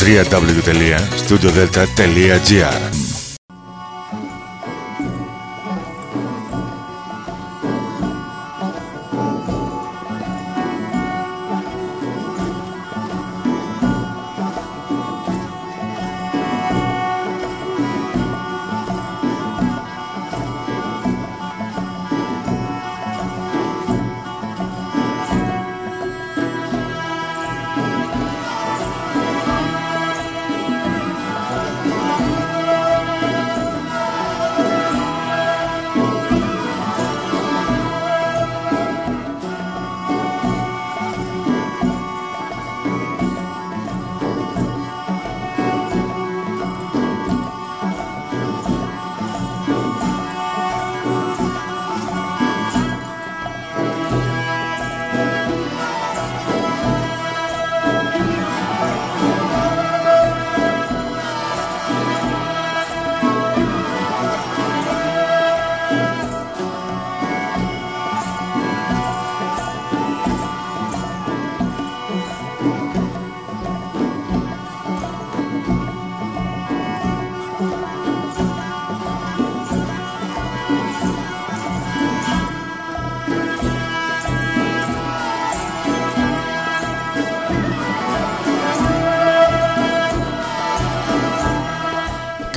www.studiodelta.gr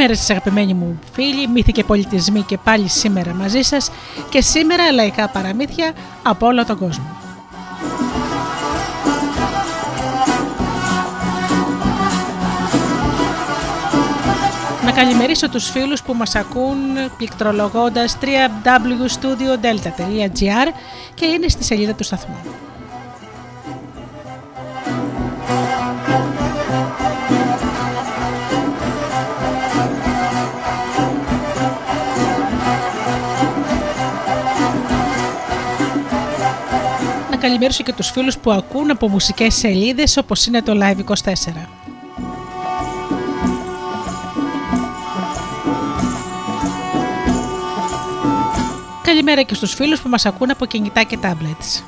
Καλημέρα σας αγαπημένοι μου φίλοι, μύθοι και πολιτισμοί και πάλι σήμερα μαζί σας και σήμερα λαϊκά παραμύθια από όλο τον κόσμο. Να καλημερίσω τους φίλους που μας ακούν πληκτρολογώντας www.studiodelta.gr και είναι στη σελίδα του σταθμού. Να καλημερίσω και τους φίλους που ακούν από μουσικές σελίδες όπως είναι το Live24. Καλημέρα και στους φίλους που μας ακούν από κινητά και tablets.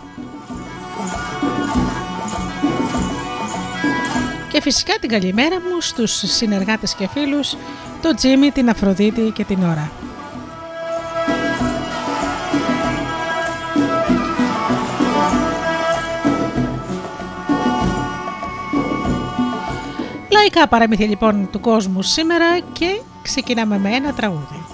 Και φυσικά την καλημέρα μου στους συνεργάτες και φίλους, τον Τζίμι, την Αφροδίτη και την Ωρα. Λαϊκά παραμύθια λοιπόν του κόσμου σήμερα και ξεκινάμε με ένα τραγούδι.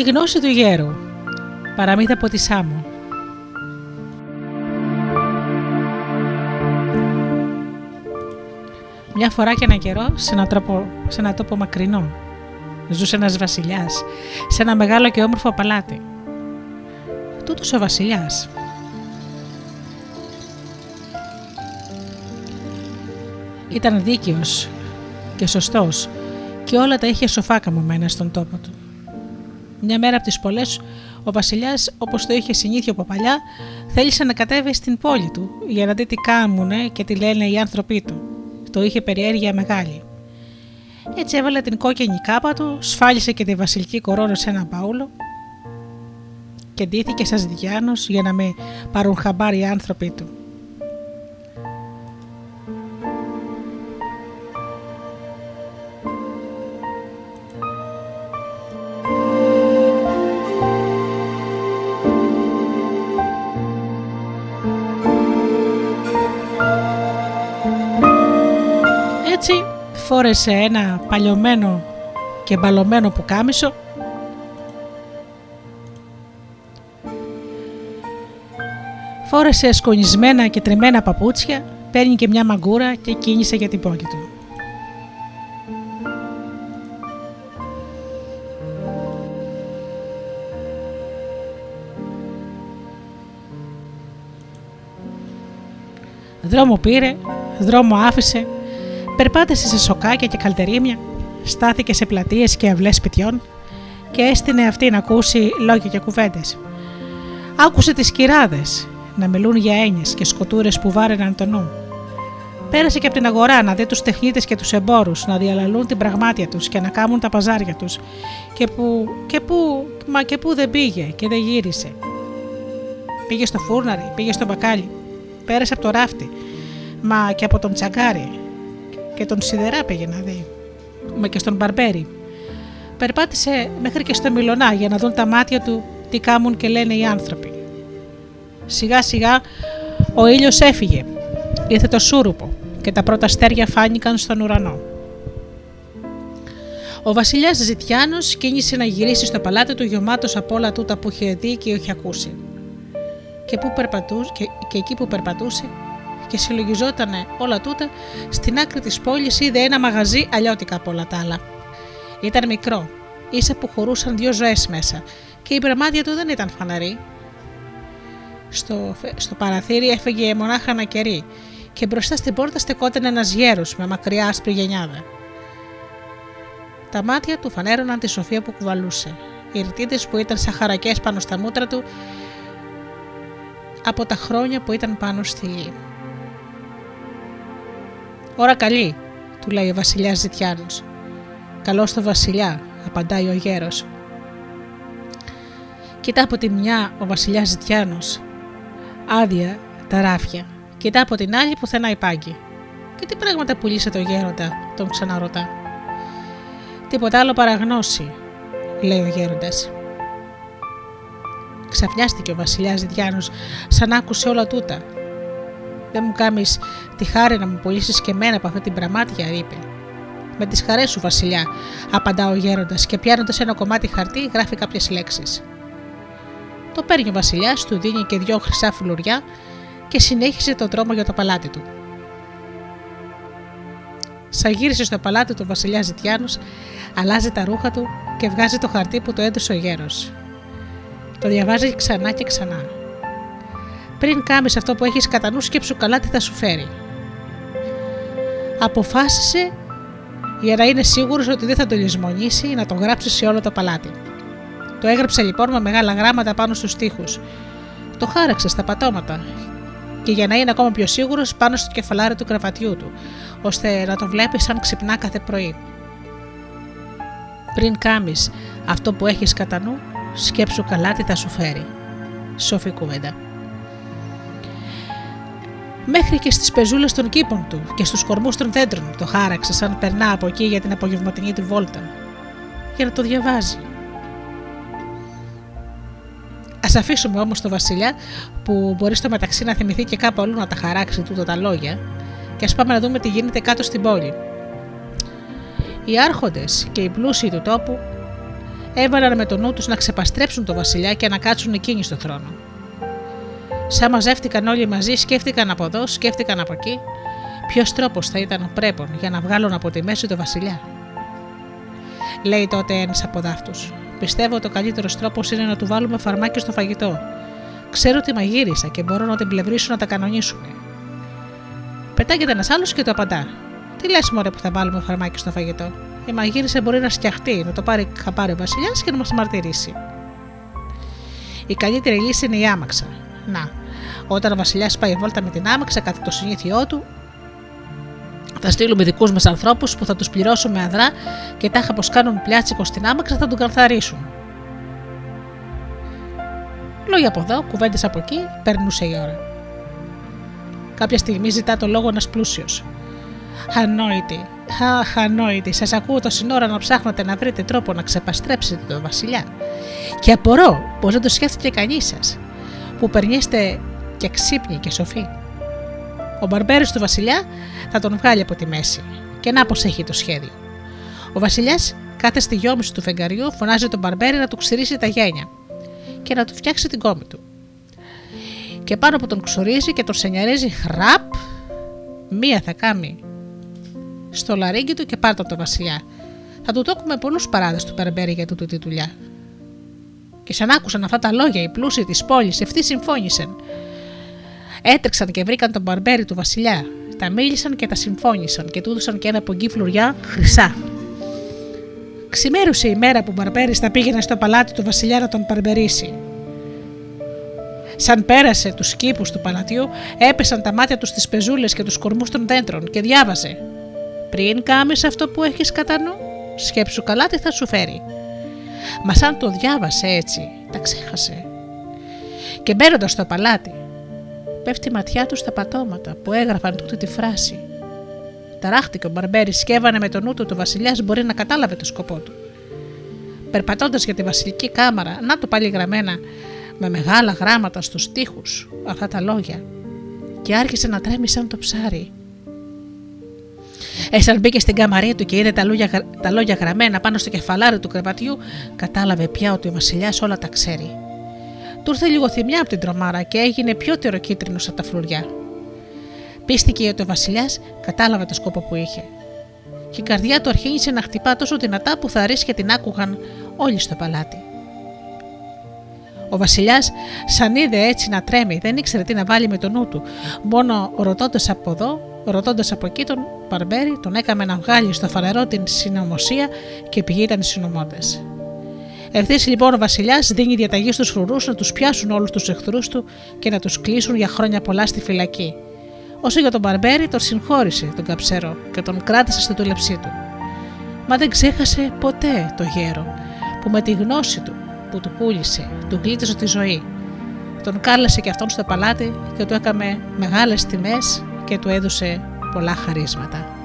Η γνώση του γέρου. Παραμύθι από τη Σάμο. Μια φορά και ένα καιρό σε ένα, τρόπο, σε ένα τόπο μακρινό ζούσε ένας βασιλιάς σε ένα μεγάλο και όμορφο παλάτι. Τούτος ο βασιλιάς ήταν δίκαιος και σωστός και όλα τα είχε σοφά καμωμένα στον τόπο του. Μια μέρα από τις πολλές, ο βασιλιάς όπως το είχε συνήθιο από παλιά θέλησε να κατέβει στην πόλη του για να δει τι κάνουνε και τι λένε οι άνθρωποι του. Το είχε περιέργεια μεγάλη. Έτσι έβαλε την κόκκινη κάπα του, σφάλισε και τη βασιλική κορώνα σε ένα παούλο και ντύθηκε σαν Διάνος για να με πάρουν χαμπάρι οι άνθρωποι του. Φόρεσε ένα παλιωμένο και μπαλωμένο πουκάμισο φόρεσε σκονισμένα και τρεμμένα παπούτσια, παίρνει και μια μαγκούρα και κίνησε για την πόλη του. Δρόμο πήρε, δρόμο άφησε Περπάτησε σε σοκάκια και καλτερίμια, στάθηκε σε πλατείες και αυλές σπιτιών και έστεινε αυτή να ακούσει λόγια και κουβέντες. Άκουσε τις κυράδες να μιλούν για έννοιες και σκοτούρες που βάρεναν το νου. Πέρασε και από την αγορά να δει τους τεχνίτες και τους εμπόρους να διαλαλούν την πραγμάτια τους και να κάνουν τα παζάρια τους. Και που, και που, μα και που δεν πήγε και δεν γύρισε. Πήγε στο φούρναρι, πήγε στο μπακάλι, πέρασε από το ράφτη, μα και από τον τσαγκάρι, και τον Σιδερά πήγε να δει. Μα και στον Μπαρμπέρι. Περπάτησε μέχρι και στο Μιλονά για να δουν τα μάτια του τι κάμουν και λένε οι άνθρωποι. Σιγά σιγά ο ήλιος έφυγε. Ήρθε το σούρουπο και τα πρώτα αστέρια φάνηκαν στον ουρανό. Ο βασιλιάς Ζητιάνος κίνησε να γυρίσει στο παλάτι του γεμάτος από όλα τούτα που είχε δει και είχε ακούσει. Και, που περπατούσε, και, και εκεί που περπατούσε και συλλογιζόταν όλα τούτα, στην άκρη της πόλης είδε ένα μαγαζί αλλιώτικα από όλα τα άλλα. Ήταν μικρό, ίσα που χωρούσαν δύο ζωές μέσα και η πραγμάτια του δεν ήταν φαναρή. Στο, στο παραθύρι έφεγε μονάχα ένα κερί και μπροστά στην πόρτα στεκόταν ένας γέρος με μακριά άσπρη γενιάδα. Τα μάτια του φανέρωναν τη σοφία που κουβαλούσε. Οι ρητίδε που ήταν σαν χαρακές πάνω στα μούτρα του από τα χρόνια που ήταν πάνω στη γη. Ωρα καλή, του λέει ο Βασιλιάς Ζητιάνος. Καλώς το Βασιλιά, απαντάει ο γέρος. Κοιτά από τη μια ο Βασιλιάς Ζητιάνος, άδεια τα ράφια. Κοιτά από την άλλη πουθενά υπάγει. Και τι πράγματα πουλήσε το γέροντα, τον ξαναρωτά. Τίποτα άλλο παραγνώση, λέει ο γέροντας. Ξαφνιάστηκε ο Βασιλιάς Ζητιάνος, σαν άκουσε όλα τούτα δεν μου κάνεις τη χάρη να μου πουλήσεις και εμένα από αυτή την πραμάτια, είπε. Με τις χαρές σου, Βασιλιά, απαντά ο γέροντας και πιάνοντας ένα κομμάτι χαρτί γράφει κάποιες λέξεις. Το παίρνει ο Βασιλιάς, του δίνει και δυο χρυσά φουλουριά και συνέχισε τον δρόμο για το παλάτι του. Σα γύρισε στο παλάτι του Βασιλιάς Ζητιάνος, αλλάζει τα ρούχα του και βγάζει το χαρτί που το έδωσε ο γέρος. Το διαβάζει ξανά και ξανά. Πριν κάνεις αυτό που έχεις κατά νου, σκέψου καλά τι θα σου φέρει. Αποφάσισε για να είναι σίγουρος ότι δεν θα τον λησμονήσει να τον γράψει σε όλο το παλάτι. Το έγραψε λοιπόν με μεγάλα γράμματα πάνω στους τοίχους. Το χάραξε στα πατώματα και για να είναι ακόμα πιο σίγουρος πάνω στο κεφαλάρι του κρεβατιού του, ώστε να το βλέπεις σαν ξυπνά κάθε πρωί. Πριν κάμεις αυτό που έχεις κατά νου, σκέψου καλά τι θα σου φέρει. Σοφή κουβέντα μέχρι και στις πεζούλες των κήπων του και στους κορμούς των δέντρων το χάραξε σαν περνά από εκεί για την απογευματινή του βόλτα. Για να το διαβάζει. Α αφήσουμε όμως το Βασιλιά που μπορεί στο μεταξύ να θυμηθεί και κάπου αλλού να τα χαράξει τούτο τα λόγια και ας πάμε να δούμε τι γίνεται κάτω στην πόλη. Οι άρχοντες και οι πλούσιοι του τόπου έβαλαν με το νου τους να ξεπαστρέψουν τον Βασιλιά και να κάτσουν εκείνοι στο θρόνο. Σαν μαζεύτηκαν όλοι μαζί, σκέφτηκαν από εδώ, σκέφτηκαν από εκεί, ποιος τρόπος θα ήταν ο πρέπον για να βγάλουν από τη μέση τον Βασιλιά; Λέει τότε ένας από δάφτους. Πιστεύω ότι ο καλύτερος τρόπος είναι να του βάλουμε φαρμάκι στο φαγητό. Ξέρω ότι μαγείρισα και μπορώ να την πλευρίσω να τα κανονίσουμε. Πετάγεται ένας άλλος και το απαντά. Τι λες, Μωρέ, που θα βάλουμε φαρμάκι στο φαγητό; Η μαγείρισα μπορεί να σκιαχτεί, να το πάρει χαπάρει ο Βασιλιάς και να μας μαρτυρήσει. Η καλύτερη λύση είναι η άμαξα. Να, όταν ο Βασιλιάς πάει βόλτα με την άμαξα κατά το συνήθειό του, θα στείλουμε δικούς μας ανθρώπους που θα τους πληρώσουμε αδρά και τάχα πως κάνουν πλιάτσικο στην άμαξα θα τον καθαρίσουν. Λόγια από εδώ, κουβέντες από εκεί, περνούσε η ώρα. Κάποια στιγμή ζητά το λόγο ένας πλούσιος. Ανόητη, αχ, ανόητη, σας ακούω το σύνορα να ψάχνετε να βρείτε τρόπο να ξεπαστρέψετε τον Βασιλιά. Και απορώ πως δεν το σκέφτηκε κανείς σας, που περνιέστε και ξύπνοι και σοφοί. Ο μπαρμπέρι του Βασιλιά θα τον βγάλει από τη μέση. Και να πως έχει το σχέδιο. Ο Βασιλιάς κάθε στη γιόμιση του φεγγαριού φωνάζει τον μπαρμπέρι να του ξηρίσει τα γένια και να του φτιάξει την κόμη του. Και πάνω που τον ξορίζει και τον σενιαρίζει χραπ, μία θα κάνει στο λαρίγκι του και πάρτε τον Βασιλιά. Θα του το έχουμε πολλούς παράδες του μπαρμπέρι για τούτη τη δουλειά. Και σαν άκουσαν αυτά τα λόγια, οι πλούσιοι της πόλης ευθύς συμφώνησαν Έτρεξαν και βρήκαν τον μπαρμπέρι του Βασιλιά. Τα μίλησαν και τα συμφώνησαν και του έδωσαν και ένα πογκί φλουριά χρυσά. Ξημέρωσε η μέρα που ο Μπαρμπέρι θα πήγαινε στο παλάτι του Βασιλιά να τον παρμπερίσει. Σαν πέρασε τους κήπου του παλατιού, έπεσαν τα μάτια τους στις πεζούλες και τους κορμούς των δέντρων και διάβαζε. Πριν κάμεις αυτό που έχεις κατά νου, σκέψου καλά τι θα σου φέρει. Μα σαν το διάβασε έτσι, τα ξέχασε. Και μπαίνοντας στο παλάτι, πέφτει η ματιά του στα πατώματα που έγραφαν τούτη τη φράση. Ταράχτηκε ο Μπαρμπέρι και έβανε με τον νου του ο Βασιλιάς μπορεί να κατάλαβε το σκοπό του. Περπατώντας για τη βασιλική κάμαρα, να το πάλι γραμμένα με μεγάλα γράμματα στους τοίχους αυτά τα λόγια, και άρχισε να τρέμει σαν το ψάρι. Έσαν μπήκε στην καμαρία του και είδε τα λόγια, τα λόγια γραμμένα πάνω στο κεφαλάρι του κρεβατιού, κατάλαβε πια ότι ο Βασιλιάς όλα τα ξέρει. Του ήρθε λίγο θυμιά από την τρομάρα και έγινε πιο τεροκίτρινο από τα φλουριά. Πίστηκε ότι ο Βασιλιάς κατάλαβε το σκόπο που είχε. Και η καρδιά του αρχίνησε να χτυπά τόσο δυνατά που θα και την άκουγαν όλοι στο παλάτι. Ο Βασιλιάς, σαν είδε έτσι να τρέμει, δεν ήξερε τι να βάλει με το νου του. Μόνο ρωτώντας από εδώ, ρωτώντας από εκεί τον Παρμπέρι, τον έκαμε να βγάλει στο φανερό την συνωμοσία και πηγήταν οι συνωμότες. Ευθύ λοιπόν ο Βασιλιάς δίνει διαταγή στους φρουρούς να τους πιάσουν όλους τους εχθρούς του και να τους κλείσουν για χρόνια πολλά στη φυλακή. Όσο για τον Μπαρμπέρι, τον συγχώρησε τον καψέρο και τον κράτησε στο τουλεψί του. Μα δεν ξέχασε ποτέ το γέρο που με τη γνώση του που του πούλησε, του γλίτωσε τη ζωή. Τον κάλεσε και αυτόν στο παλάτι και του έκαμε μεγάλες τιμές και του έδωσε πολλά χαρίσματα.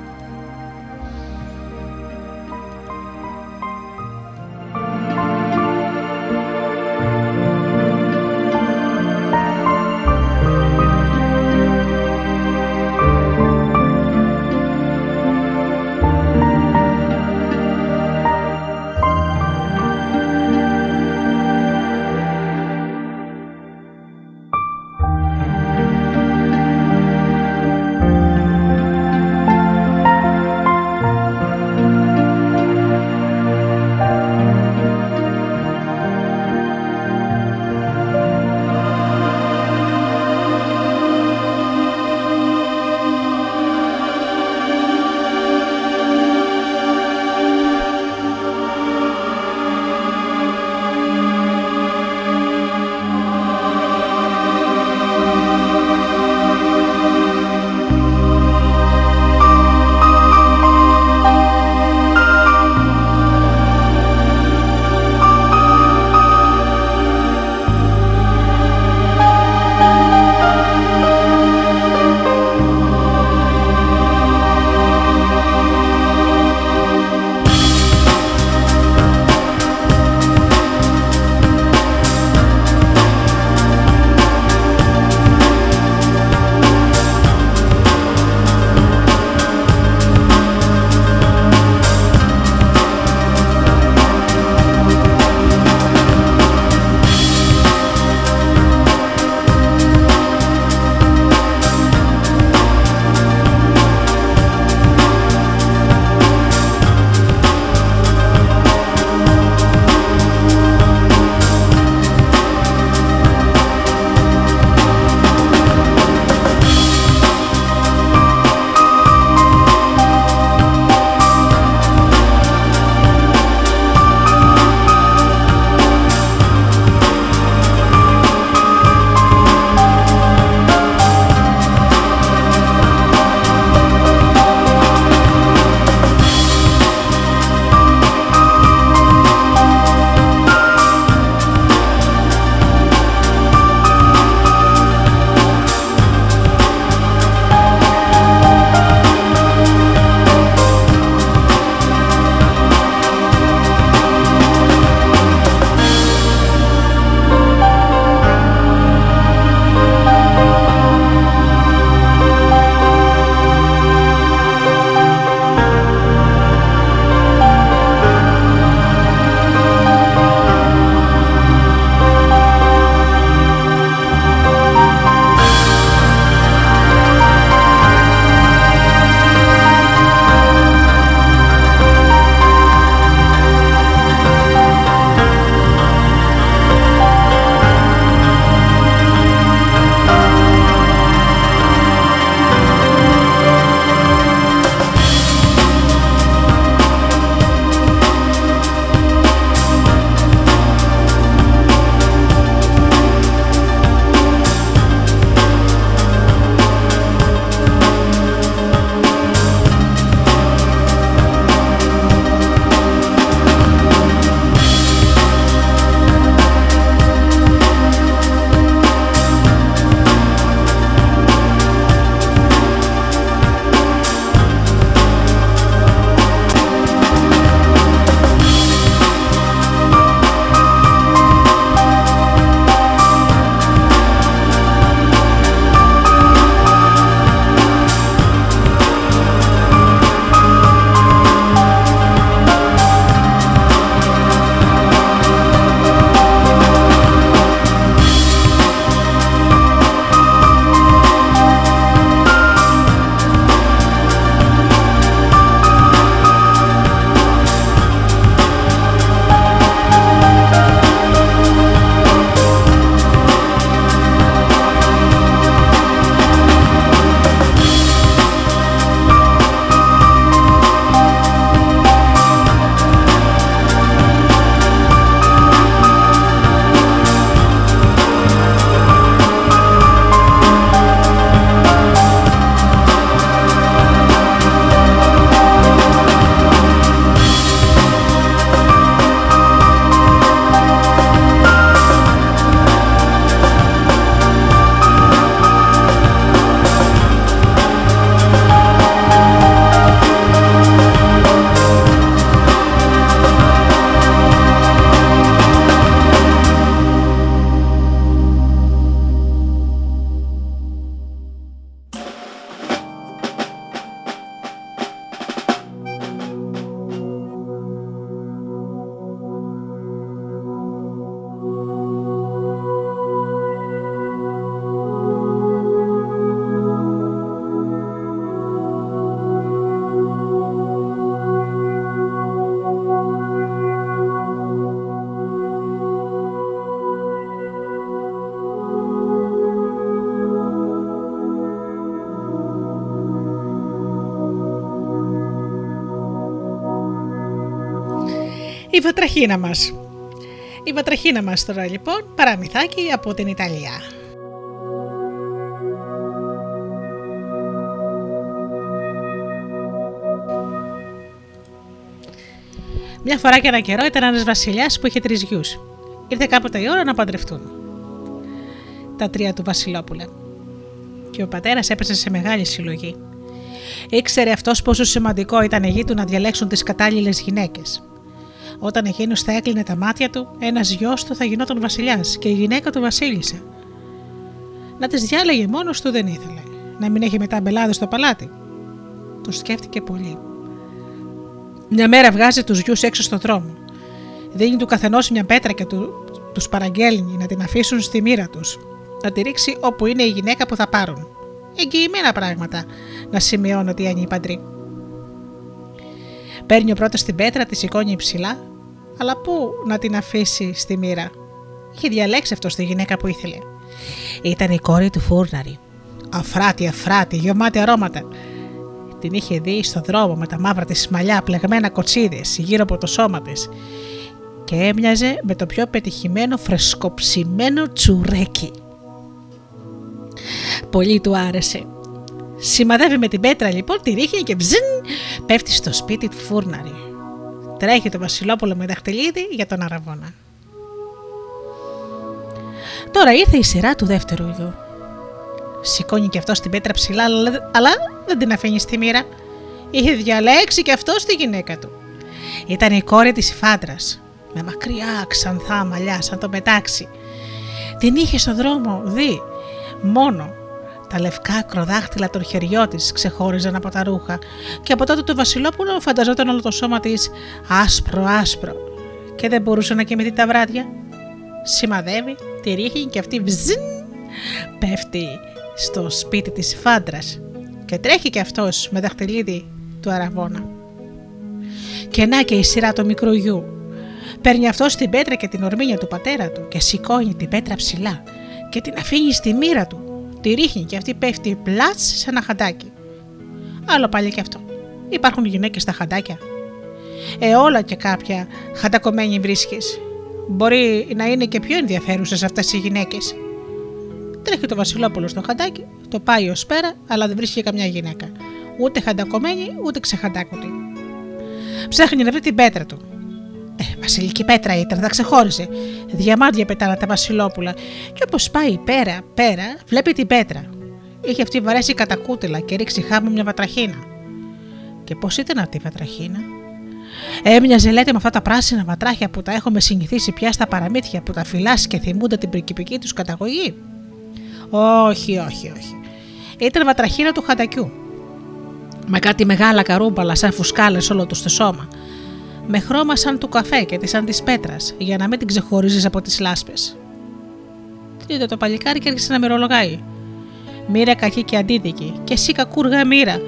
Βατραχίνα μας. Η βατραχίνα μας τώρα λοιπόν, παραμυθάκι από την Ιταλία. Μια φορά και ένα καιρό ήταν ένας βασιλιάς που είχε τρεις γιους. Ήρθε κάποτε η ώρα να παντρευτούν. Τα τρία του Βασιλόπουλα. Και ο πατέρας έπεσε σε μεγάλη συλλογή. Ήξερε αυτός πόσο σημαντικό ήταν οι γη του να διαλέξουν τις κατάλληλες γυναίκες. Όταν εκείνος θα έκλεινε τα μάτια του, ένας γιος του θα γινόταν βασιλιάς και η γυναίκα του βασίλισσα. Να τις διάλεγε μόνος του δεν ήθελε. Να μην έχει μετά μπελάδες στο παλάτι. Το σκέφτηκε πολύ. Μια μέρα βγάζει τους γιους έξω στον δρόμο. Δίνει του καθενός μια πέτρα και του τους παραγγέλνει να την αφήσουν στη μοίρα τους. Να τη ρίξει όπου είναι η γυναίκα που θα πάρουν. Εγγυημένα πράγματα να σημειώνω ότι είναι η παντρή. Παίρνει ο πρώτος την πέτρα, τη σηκώνει υψηλά, αλλά πού να την αφήσει στη μοίρα; Είχε διαλέξει αυτός τη γυναίκα που ήθελε. Ήταν η κόρη του φούρναρη. Αφράτη, αφράτη, γεμάτη αρώματα. Την είχε δει στον δρόμο με τα μαύρα της μαλλιά πλεγμένα κοτσίδες γύρω από το σώμα της και έμοιαζε με το πιο πετυχημένο φρεσκοψημένο τσουρέκι. Πολύ του άρεσε. Σημαδεύει με την πέτρα λοιπόν, τη ρίχνει και βζιν πέφτει στο σπίτι του φούρναρη. Τρέχει το Βασιλόπουλο με δαχτυλίδι για τον Αραβόνα. Τώρα ήρθε η σειρά του δεύτερου γιου. Σηκώνει και αυτός την πέτρα ψηλά, αλλά δεν την αφήνει στη μοίρα. Είχε διαλέξει και αυτό τη γυναίκα του. Ήταν η κόρη της Ιφάντρα, με μακριά ξανθά μαλλιά, σαν το πετάξει. Την είχε στο δρόμο δει μόνο τα λευκά ακροδάχτυλα των χεριών της ξεχώριζαν από τα ρούχα και από τότε το Βασιλόπουλο φανταζόταν όλο το σώμα της άσπρο άσπρο και δεν μπορούσε να κοιμηθεί τα βράδια. Σημαδεύει, τη ρίχνει και αυτή βζιν πέφτει στο σπίτι της υφάντρας και τρέχει και αυτός με δαχτυλίδι του αρραβώνα. Και να και η σειρά του μικρού γιου. Παίρνει αυτός την πέτρα και την ορμήνια του πατέρα του και σηκώνει την πέτρα ψηλά και την αφήνει στη μοίρα του Τη ρίχνει και αυτή πέφτει πλατς σε ένα χαντάκι. Άλλο πάλι και αυτό. Υπάρχουν γυναίκες στα χαντάκια. Ε, όλο και κάποια χαντακωμένη βρίσκεις. Μπορεί να είναι και πιο ενδιαφέρουσες αυτές οι γυναίκες. Τρέχει το Βασιλόπουλο στο χαντάκι, το πάει ως πέρα, αλλά δεν βρίσκει καμιά γυναίκα. Ούτε χαντακωμένη, ούτε ξεχαντάκωτη. Ψάχνει να βρει την πέτρα του. Ε, βασιλική πέτρα ήταν, θα ξεχώριζε. Διαμάντια πετάνα τα Βασιλόπουλα. Και όπως πάει πέρα, πέρα, βλέπει την πέτρα. Είχε αυτή βαρέσει κατακούτελα και ρίξει χάμου μια βατραχίνα. Και πώς ήταν αυτή η βατραχίνα; Έμοιαζε, λέτε, με αυτά τα πράσινα βατράχια που τα έχουμε συνηθίσει πια στα παραμύθια που τα φυλάσει και θυμούνται την πρικυπική τους καταγωγή; Όχι, όχι, όχι. Ήταν βατραχίνα του χαντακιού. Με κάτι μεγάλα καρούμπαλα σαν φουσκάλες όλο τους στο σώμα με χρώμα σαν του καφέ και τη σαν της πέτρας, για να μην την ξεχωρίζεις από τις λάσπες. Τι είδε το παλικάρι και άρχισε να μυρολογάει. Μοίρα κακή και αντίδικη, και εσύ κακούργα μοίρα,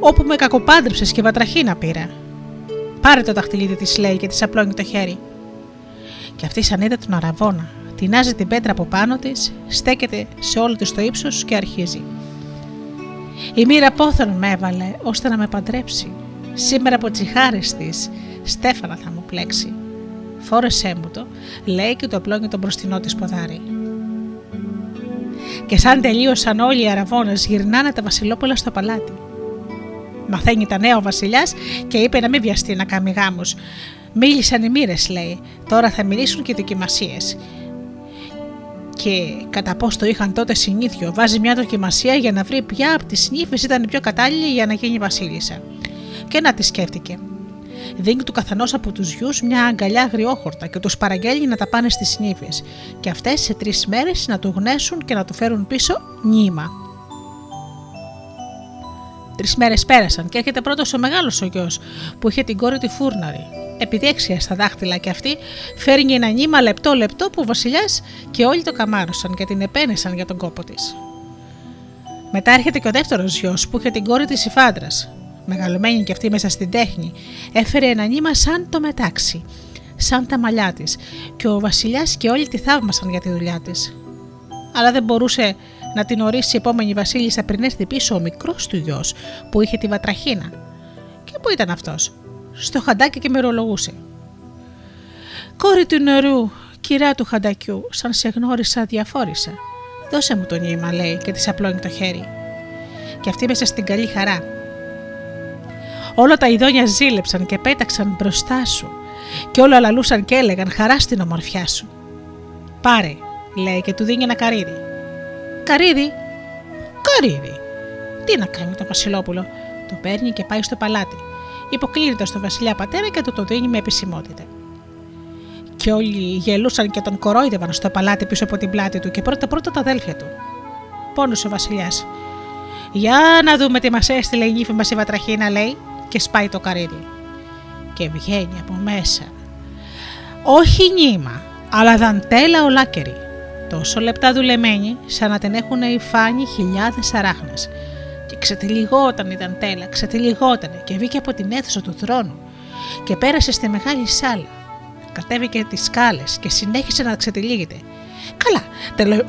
όπου με κακοπάντρεψες και βατραχίνα πήρα. Πάρε το δαχτυλίδι της, λέει και της απλώνει το χέρι. Και αυτή σαν είδε τον αραβόνα, τεινάζει την πέτρα από πάνω της, στέκεται σε όλο της το ύψος και αρχίζει. Η μοίρα πόθον με έβαλε ώστε να με παντρέψει. Σήμερα από τσιχάρες της Στέφανα θα μου πλέξει. Φόρεσέ μου το, λέει και το απλώνει το μπροστινό της ποδάρι. Και σαν τελείωσαν όλοι οι αραβώνες, γυρνάνε τα Βασιλόπουλα στο παλάτι. Μαθαίνει τα νέα ο Βασιλιάς και είπε να μην βιαστεί να κάνει γάμους. Μίλησαν οι μοίρες, λέει. Τώρα θα μιλήσουν και οι δοκιμασίες. Και κατά πώς το είχαν τότε συνήθιο, βάζει μια δοκιμασία για να βρει ποια από τις νύφε ήταν η πιο κατάλληλη για να γίνει Βασίλισσα. Και να τη σκέφτηκε δίνει του καθενός από τους γιους μια αγκαλιά αγριόχορτα και τους παραγγέλνει να τα πάνε στις νύφε, και αυτές σε τρεις μέρες να του γνέσουν και να του φέρουν πίσω νήμα. Τρεις μέρες πέρασαν και έρχεται πρώτος ο μεγάλος ο γιος που είχε την κόρη τη φούρναρη. Επειδή έξια στα δάχτυλα και αυτή, φέρνει ένα νήμα λεπτό-λεπτό που ο Βασιλιάς και όλοι το καμάρωσαν και την επένεσαν για τον κόπο της. Μετά έρχεται και ο δεύτερος γιος που είχε την κόρη της Ιφάντρα, μεγαλωμένη και αυτή μέσα στην τέχνη, έφερε ένα νήμα σαν το μετάξι, σαν τα μαλλιά της, και ο Βασιλιάς και όλοι τη θαύμασαν για τη δουλειά της. Αλλά δεν μπορούσε να την ορίσει η επόμενη Βασίλισσα πριν έρθει πίσω ο μικρός του γιος που είχε τη βατραχίνα. Και πού ήταν αυτός, στο χαντάκι και μερολογούσε. Κόρη του νερού, κυρά του χαντακιού, σαν σε γνώρισα διαφόρησα. Δώσε μου το νήμα, λέει, και της απλώνει το χέρι. Και αυτή μέσα στην καλή χαρά. Όλα τα ειδόνια ζήλεψαν και πέταξαν μπροστά σου και όλα λαλούσαν και έλεγαν χαρά στην ομορφιά σου. Πάρε, λέει και του δίνει ένα καρύδι. Καρύδι, καρύδι. Τι να κάνει το Βασιλόπουλο, το παίρνει και πάει στο παλάτι. Υποκλίνεται στο Βασιλιά πατέρα και του το δίνει με επισημότητα. Και όλοι γελούσαν και τον κορόιδευαν στο παλάτι πίσω από την πλάτη του και πρώτα πρώτα τα αδέλφια του. Πόνος ο Βασιλιάς. Για να δούμε τι μας έστειλε η νύφη μας η Βατραχίνα, λέει, και σπάει το καρύδι. Και βγαίνει από μέσα. Όχι νήμα, αλλά δαντέλα ολάκερη. Τόσο λεπτά δουλεμένη, σαν να την έχουν υφάνει χιλιάδες αράχνες. Και ξετυλιγόταν η δαντέλα, ξετυλιγόταν και βγήκε από την αίθουσα του θρόνου και πέρασε στη μεγάλη σάλα. Κατέβηκε τις σκάλες και συνέχισε να ξετυλίγεται. Καλά,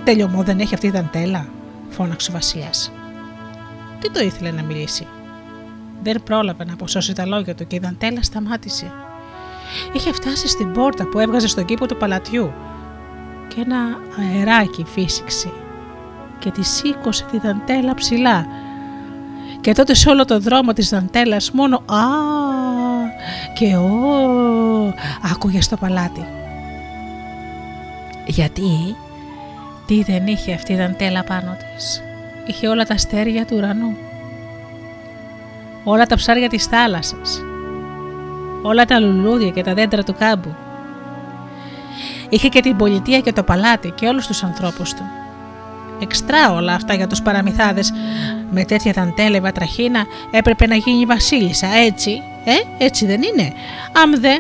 τελειωμό δεν έχει αυτή η δαντέλα, φώναξε ο Βασιλιάς. Τι το ήθελε να μιλήσει. Δεν πρόλαβε να αποσώσει τα λόγια του και η δαντέλα σταμάτησε. Είχε φτάσει στην πόρτα που έβγαζε στον κήπο του παλατιού και ένα αεράκι φύσηξε και τη σήκωσε τη δαντέλα ψηλά και τότε σε όλο το δρόμο της δαντέλας μόνο «Α» και «Ω» άκουγε στο παλάτι. Γιατί, τι δεν είχε αυτή η δαντέλα πάνω της; Είχε όλα τα αστέρια του ουρανού. Όλα τα ψάρια της θάλασσας. Όλα τα λουλούδια και τα δέντρα του κάμπου. Είχε και την πολιτεία και το παλάτι και όλους τους ανθρώπους του. Εξτρά όλα αυτά για τους παραμυθάδες. Με τέτοια δαντέλευα τραχίνα έπρεπε να γίνει βασίλισσα, έτσι, ε, έτσι δεν είναι. Αμ δε,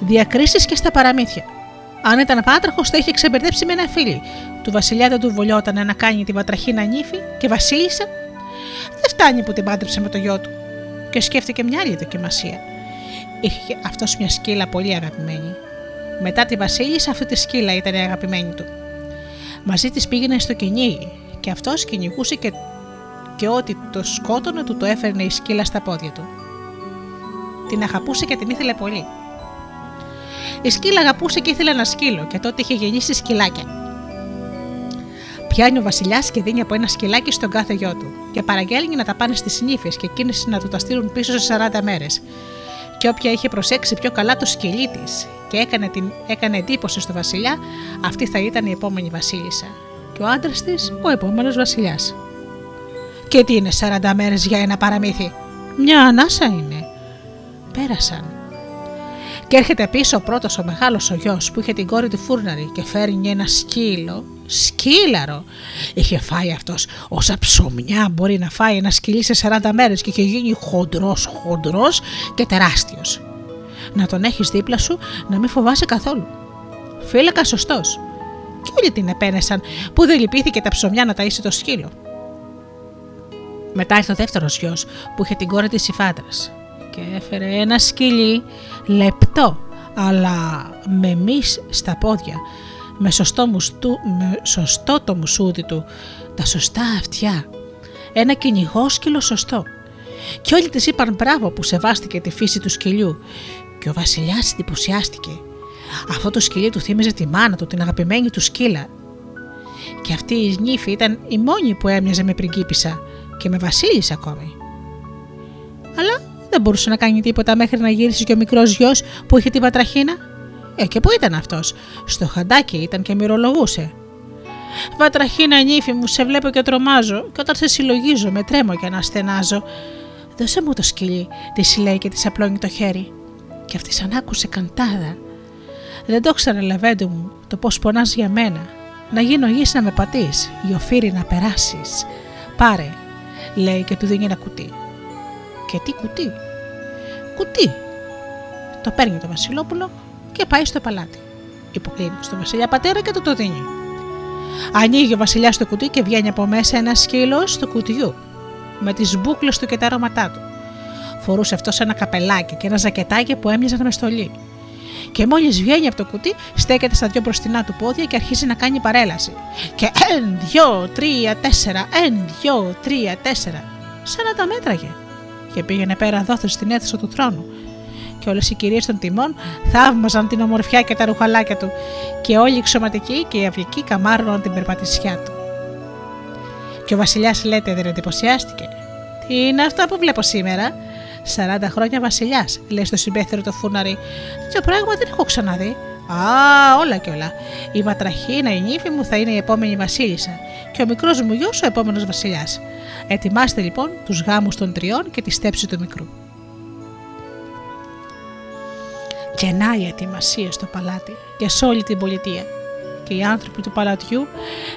διακρίσεις και στα παραμύθια. Αν ήταν πάτραχος, θα είχε ξεμπερδέψει με ένα φίλι. Του βασιλιά δεν του βολιόταν να κάνει τη βατραχίνα νύφη και βασίλισσα. Δεν φτάνει που την πάντρεψε με το γιο του. Και σκέφτηκε μια άλλη δοκιμασία. Είχε αυτός μια σκύλα πολύ αγαπημένη. Μετά τη Βασίλισσα, αυτή τη σκύλα ήταν η αγαπημένη του. Μαζί της πήγαινε στο κυνήγι και αυτός κυνηγούσε και, και ό,τι το σκότωνε του το έφερνε η σκύλα στα πόδια του. Την αγαπούσε και την ήθελε πολύ. Η σκύλα αγαπούσε και ήθελε ένα σκύλο και τότε είχε γεννήσει σκυλάκια. Πιάνει ο Βασιλιάς και δίνει από ένα σκυλάκι στον κάθε γιο του και παραγγέλνει να τα πάνε στις νύφε και εκείνες να του τα στείλουν πίσω σε 40 μέρες. Και όποια είχε προσέξει πιο καλά το σκυλί της και έκανε, την, έκανε εντύπωση στο Βασιλιά, αυτή θα ήταν η επόμενη Βασίλισσα. Και ο άντρας της ο επόμενος Βασιλιάς. Και τι είναι 40 μέρες για ένα παραμύθι; Μια ανάσα είναι. Πέρασαν και έρχεται πίσω ο πρώτος ο μεγάλος ο γιος που είχε την κόρη του φούρναρη και φέρνει ένα σκύλο. Σκύλαρο! Είχε φάει αυτός όσα ψωμιά μπορεί να φάει ένα σκυλί σε 40 μέρες και είχε γίνει χοντρός, χοντρός και τεράστιος. Να τον έχεις δίπλα σου να μην φοβάσαι καθόλου. Φύλακα σωστός. Και όλοι την επένεσαν που δεν λυπήθηκε τα ψωμιά να ταΐσει το σκύλο. Μετά ήρθε ο δεύτερος γιος που είχε την κόρη της Ιφάντρα και έφερε ένα σκυλί λεπτό αλλά με μυς στα πόδια, με σωστό, μουστού, με σωστό το μουσούδι του, τα σωστά αυτιά, ένα κυνηγό σκύλο σωστό. Και όλοι της είπαν μπράβο που σεβάστηκε τη φύση του σκυλιού και ο βασιλιάς εντυπωσιάστηκε. Αυτό το σκυλί του θύμιζε τη μάνα του, την αγαπημένη του σκύλα. Και αυτή η νύφη ήταν η μόνη που έμοιαζε με πριγκίπισσα και με βασίλισσα ακόμη. Αλλά δεν μπορούσε να κάνει τίποτα μέχρι να γύρισε και ο μικρός γιος που είχε τη βατραχίνα. Ε, και πού ήταν αυτός, στο χαντάκι ήταν και μυρολογούσε. Βατραχίνα νύφη μου, σε βλέπω και τρομάζω, και όταν σε συλλογίζω με τρέμω και να στενάζω. Δώσε μου το σκυλί, της λέει και της απλώνει το χέρι. Και αυτής σαν άκουσε καντάδα. Δεν το ήξερα, Λεβέντο μου, το πώς πονάς για μένα. Να γίνω γης να με πατείς, γιοφύρι να περάσεις. Πάρε, λέει και του δίνει ένα κουτί. Και τι κουτί. Κουτί. Το παίρνει το Βασιλόπουλο και πάει στο παλάτι. Υποκλίνει στο Βασιλιά πατέρα και το το δίνει. Ανοίγει ο Βασιλιάς το κουτί και βγαίνει από μέσα ένας σκύλος του κουτιού με τις μπουκλες του και τα αρώματά του. Φορούσε αυτός ένα καπελάκι και ένα ζακετάκι που έμοιαζαν με στολή. Και μόλις βγαίνει από το κουτί, στέκεται στα δυο μπροστινά του πόδια και αρχίζει να κάνει παρέλαση. Και εν, δυο, τρία, τέσσερα, εν, δυο, τρία, τέσσερα. Σαν να τα μέτραγε και πήγαινε πέρα δόθε στην αίθουσα του θρόνου. και όλες οι κυρίες των τιμών θαύμαζαν την ομορφιά και τα ρουχαλάκια του, και όλοι οι ξωματικοί και οι αυγικοί καμάρωναν την περπατησιά του. Και ο Βασιλιάς λέτε δεν εντυπωσιάστηκε. Τι είναι αυτό που βλέπω σήμερα, 40 χρόνια Βασιλιάς, λέει στο συμπέθερο το φούρναρι. Τέτοιο πράγμα δεν έχω ξαναδεί. Α, όλα και όλα. Η Βατραχίνα, η νύφη μου, θα είναι η επόμενη Βασίλισσα και ο μικρός μου γιος ο επόμενος Βασιλιάς. Ετοιμάστε λοιπόν τους γάμους των τριών και τη στέψη του μικρού. Και να η ετοιμασία στο παλάτι και σε όλη την πολιτεία. Και οι άνθρωποι του παλατιού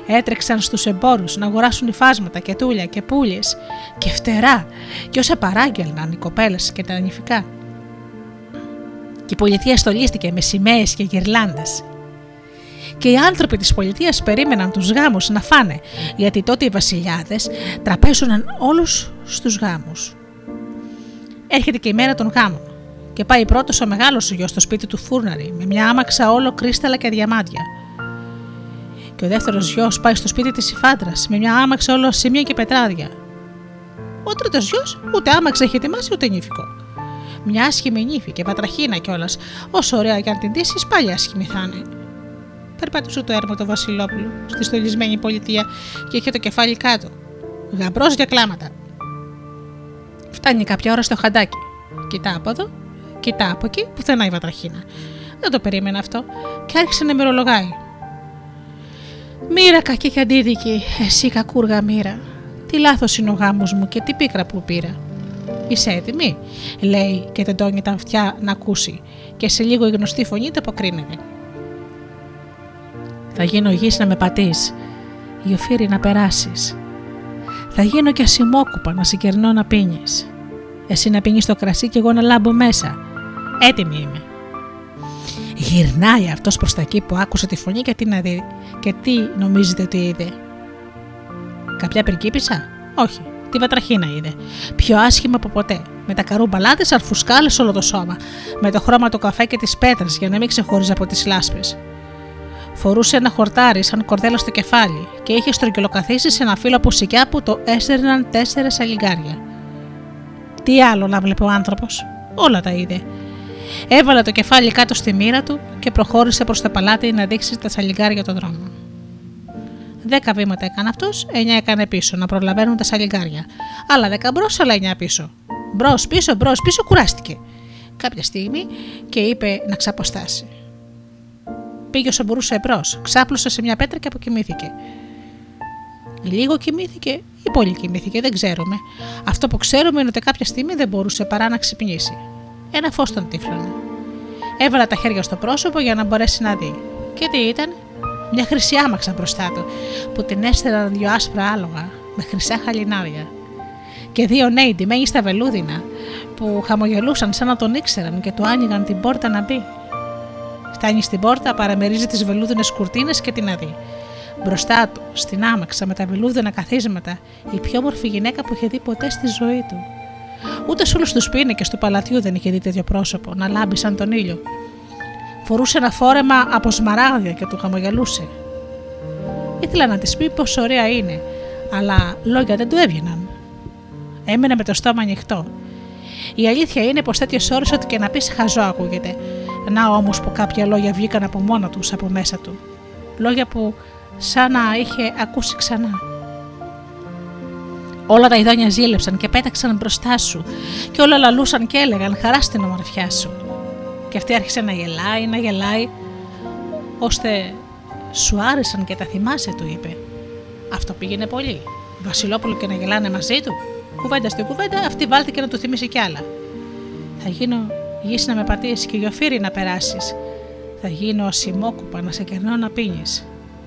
έτρεξαν στους εμπόρους να αγοράσουν υφάσματα και τούλια και πουλιες και φτερά και όσα παράγγελναν οι κοπέλες και τα νηφικά. Και η πολιτεία στολίστηκε με σημαίες και γυρλάντες. Και οι άνθρωποι της πολιτείας περίμεναν τους γάμους να φάνε, γιατί τότε οι βασιλιάδες τραπέζωναν όλους στους γάμους. Έρχεται και η μέρα των γάμων και πάει πρώτος ο μεγάλος γιος στο σπίτι του φούρναρη με μια άμαξα όλο κρίσταλα και διαμάντια. Και ο δεύτερος γιος πάει στο σπίτι της υφάντρας με μια άμαξα όλο σημεία και πετράδια. Ο τρίτος γιος ούτε άμαξα έχει ετοιμάσει ούτε νύφικο. Μια άσχημη νύφη και πατραχίνα κιόλας, όσο ωραία και αν την τύσει, πάλι άσχημη θα είναι. Περπατούσε το έρμο το Βασιλόπουλο στη στολισμένη πολιτεία και είχε το κεφάλι κάτω. Γαμπρός για κλάματα. Φτάνει κάποια ώρα στο χαντάκι. Κοιτά από εδώ, κοιτά από εκεί, πουθενά η βατραχίνα. Δεν το περίμενα αυτό και άρχισε να μυρολογάει. Μοίρα κακή και αντίδικη, εσύ κακούργα μοίρα. Τι λάθος είναι ο γάμος μου και τι πίκρα που πήρα. Είσαι έτοιμη, λέει και τεντώνει τα αυτιά να ακούσει, και σε λίγο η γνωστή φωνή το αποκρίνεται. Θα γίνω γης να με πατείς, γιοφύρι να περάσεις. Θα γίνω και ασημόκουπα να σε κερνώ να πίνεις. Εσύ να πίνεις το κρασί και εγώ να λάμπω μέσα. Έτοιμη είμαι. Γυρνάει αυτός προς τα εκεί που άκουσε τη φωνή και τι να δει. Και τι νομίζετε ότι είδε. Κάποια πριγκίπισσα. Όχι. Τη βατραχίνα είδε. Πιο άσχημα από ποτέ. Με τα καρούμπαλά τη αρφουσκάλες όλο το σώμα. Με το χρώμα του καφέ και τη πέτρα για να μην ξεχώριζε από τις λάσπες. Φορούσε ένα χορτάρι σαν κορδέλα στο κεφάλι και είχε στρογγυλοκαθίσει σε ένα φύλλο από σικιά που το έστερναν τέσσερα σαλιγκάρια. Τι άλλο να βλέπει ο άνθρωπος, όλα τα είδε. Έβαλε το κεφάλι κάτω στη μοίρα του και προχώρησε προς το παλάτι να δείξει τα σαλιγκάρια τον δρόμο. Δέκα βήματα έκανε αυτός, εννιά έκανε πίσω να προλαβαίνουν τα σαλιγκάρια. Άλλα δέκα μπρος, άλλα εννιά πίσω. Μπρος, πίσω, μπρος, πίσω, κουράστηκε. Κάποια στιγμή και είπε να ξαποστάσει. Πήγε όσο μπορούσε εμπρό, ξάπλωσε σε μια πέτρα και αποκοιμήθηκε. Λίγο κοιμήθηκε ή πολύ κοιμήθηκε, δεν ξέρουμε. Αυτό που ξέρουμε είναι ότι κάποια στιγμή δεν μπορούσε παρά να ξυπνήσει. Ένα φως τον τύφλωνε. Έβαλε τα χέρια στο πρόσωπο για να μπορέσει να δει. Και τι ήταν, μια χρυσή άμαξα μπροστά του, που την έστεραν δυο άσπρα άλογα με χρυσά χαλινάρια. Και δύο νέοι ντυμένοι στα βελούδινα, που χαμογελούσαν σαν να τον ήξεραν και του άνοιγαν την πόρτα να μπει. Φτάνει στην πόρτα, παραμερίζει τις βελούδινες κουρτίνες και την αδεί. Μπροστά του, στην άμαξα με τα βελούδινα καθίσματα, η πιο μορφή γυναίκα που είχε δει ποτέ στη ζωή του. Ούτε σε όλους τους πίνακε του παλατιού δεν είχε δει τέτοιο πρόσωπο, να λάμπει σαν τον ήλιο. Φορούσε ένα φόρεμα από σμαράγδια και του χαμογελούσε. Ήθελα να της πει πόσο ωραία είναι, αλλά λόγια δεν του έβγαιναν. Έμενε με το στόμα ανοιχτό. Η αλήθεια είναι πως τέτοιε ώρε ό,τι και να πεις χαζό ακούγεται, να όμως που κάποια λόγια βγήκαν από μόνα τους από μέσα του. Λόγια που σαν να είχε ακούσει ξανά. Όλα τα ειδόνια ζήλεψαν και πέταξαν μπροστά σου και όλα λαλούσαν και έλεγαν χαρά στην ομορφιά σου. Και αυτή άρχισε να γελάει, να γελάει, ώστε σου άρεσαν και τα θυμάσαι, του είπε. Αυτό πήγαινε πολύ. Βασιλόπουλο και να γελάνε μαζί του. Κουβέντα στην κουβέντα, αυτή βάλτε και να του θυμίσει κι άλλα. Θα γίνω γη να με πατήσει και γιοφύρι να περάσεις. Θα γίνω ασημόκουπα να σε κερνώ να πίνεις.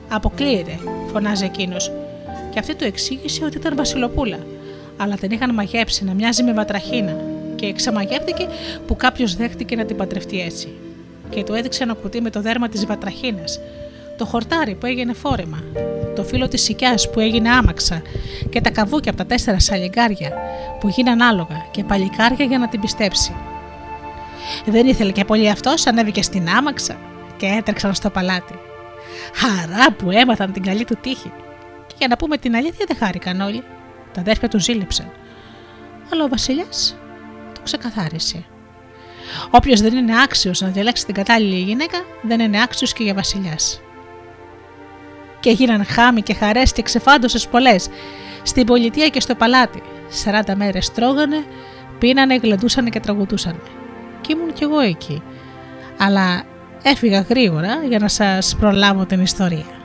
Αποκλείεται, φωνάζει εκείνος. Και αυτή του εξήγησε ότι ήταν Βασιλοπούλα. Αλλά την είχαν μαγέψει να μοιάζει με βατραχίνα. Και ξαμαγεύτηκε που κάποιος δέχτηκε να την παντρευτεί έτσι. Και του έδειξε ένα κουτί με το δέρμα της βατραχίνας. Το χορτάρι που έγινε φόρεμα. Το φύλλο της σικιά που έγινε άμαξα. Και τα καβούκια από τα τέσσερα σαλιγκάρια που γίναν άλογα και παλικάρια για να την πιστέψει. Δεν ήθελε και πολύ αυτός, ανέβηκε στην άμαξα και έτρεξαν στο παλάτι. Χαρά που έμαθαν την καλή του τύχη. Και για να πούμε την αλήθεια, δεν χάρηκαν όλοι. Τα αδέρφια τους ζήλεψαν. Αλλά ο Βασιλιάς το ξεκαθάρισε. Όποιος δεν είναι άξιος να διαλέξει την κατάλληλη γυναίκα, δεν είναι άξιος και για βασιλιάς. Και έγιναν χάμοι και χαρές και ξεφάντωσες πολλές. Στην πολιτεία και στο παλάτι. 40 μέρες τρώγανε, πίνανε, γλεντούσαν και τραγουδούσαν. Και ήμουν κι εγώ εκεί. Αλλά έφυγα γρήγορα για να σας προλάβω την ιστορία.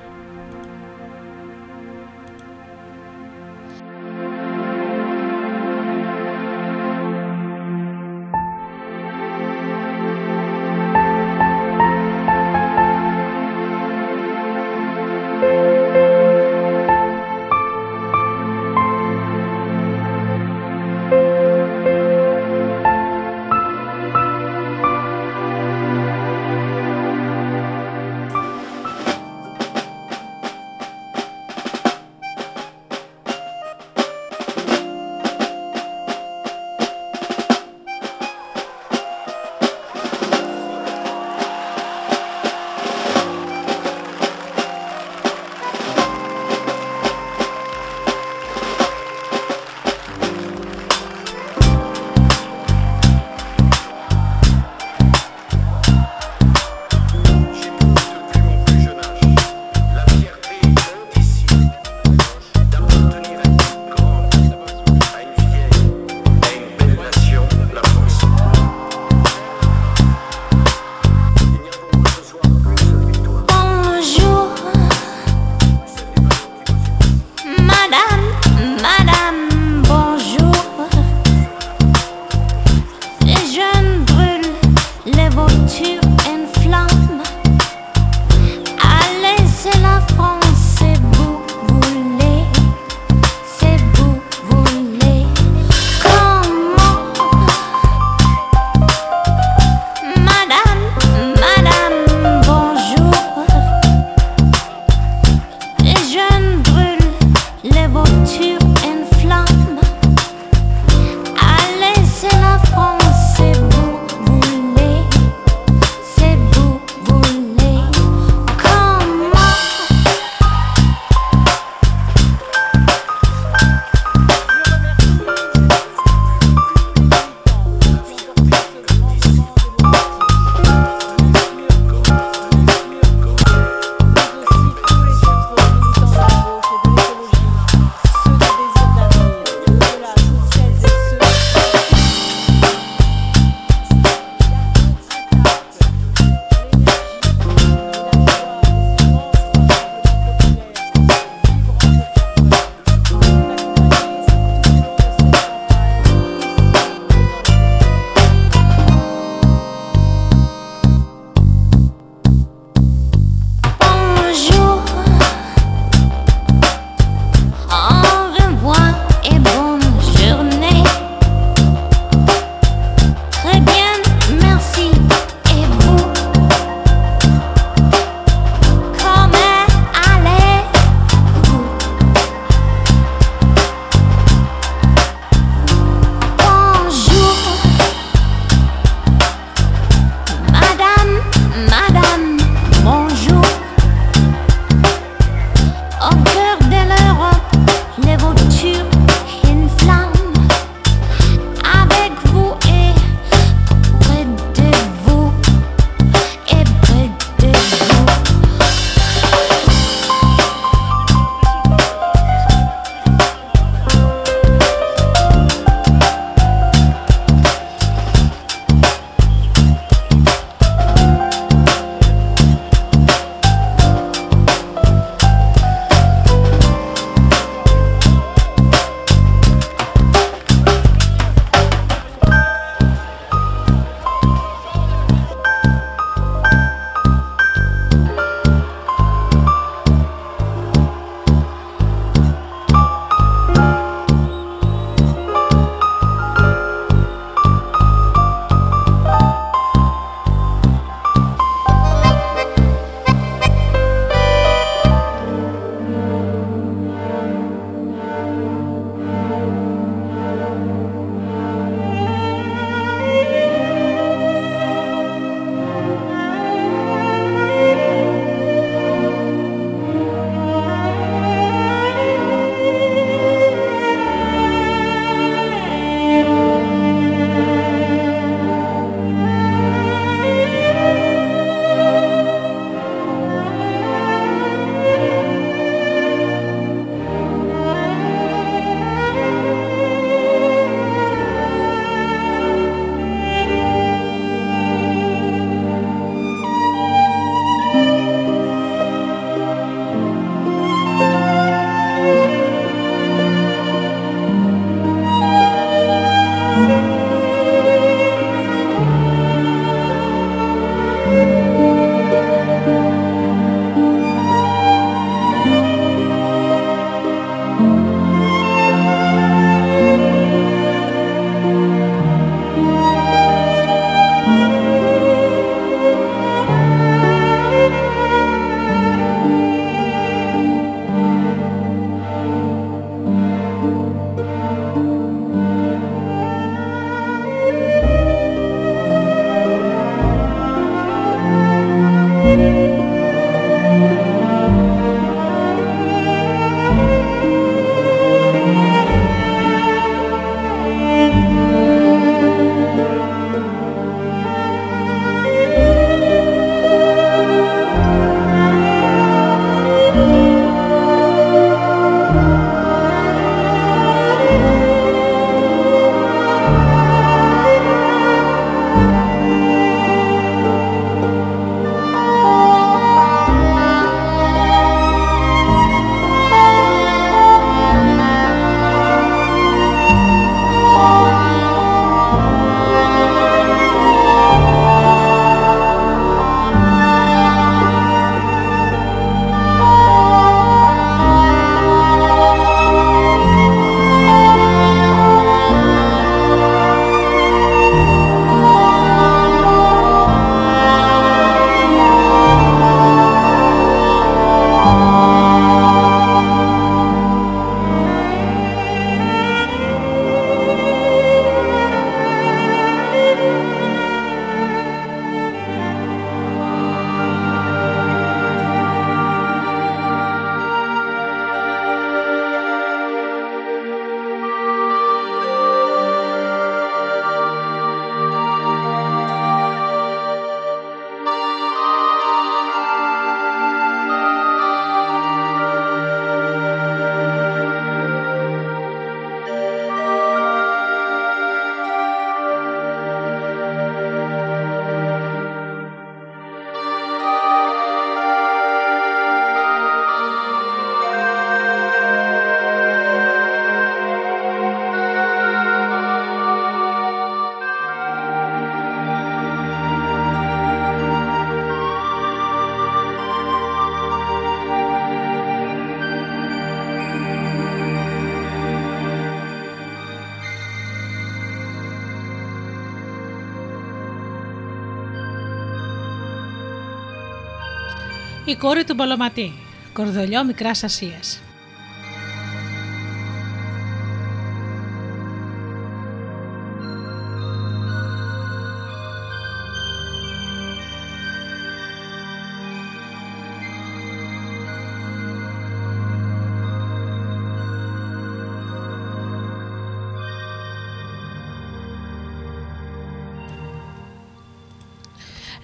Η κόρη του Μπολοματή, κορδολιό Μικράς Ασίας.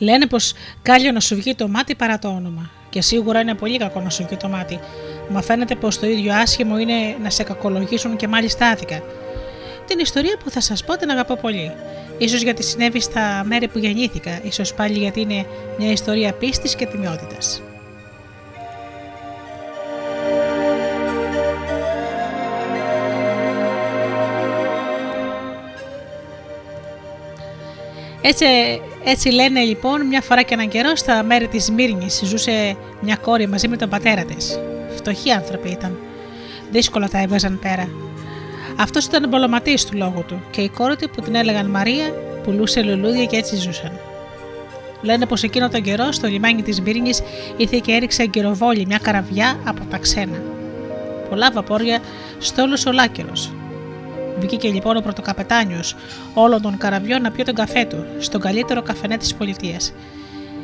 Λένε πως κάλλιο να σου βγει το μάτι παρά το όνομα. Και σίγουρα είναι πολύ κακό να σου βγει το μάτι. Μα φαίνεται πως το ίδιο άσχημο είναι να σε κακολογήσουν και μάλιστα άδικα. Την ιστορία που θα σας πω την αγαπώ πολύ. σω γιατί συνέβη στα μέρη που γεννήθηκα, ίσως πάλι γιατί είναι μια ιστορία πίστης και τιμιότητας. Έτσι, έτσι λένε λοιπόν μια φορά και έναν καιρό στα μέρη της Μύρνης ζούσε μια κόρη μαζί με τον πατέρα της. Φτωχοί άνθρωποι ήταν. Δύσκολα τα έβγαζαν πέρα. Αυτός ήταν μπολοματή του λόγου του και η κόρη του που την έλεγαν Μαρία πουλούσε λουλούδια και έτσι ζούσαν. Λένε πως εκείνο τον καιρό στο λιμάνι της Μύρνη ήρθε και έριξε εγκυροβόλη μια καραβιά από τα ξένα. Πολλά βαπόρια στόλος ολάκερο. Βγήκε λοιπόν ο πρωτοκαπετάνιος όλων των καραβιών να πιει τον καφέ του, στον καλύτερο καφενέ της πολιτείας.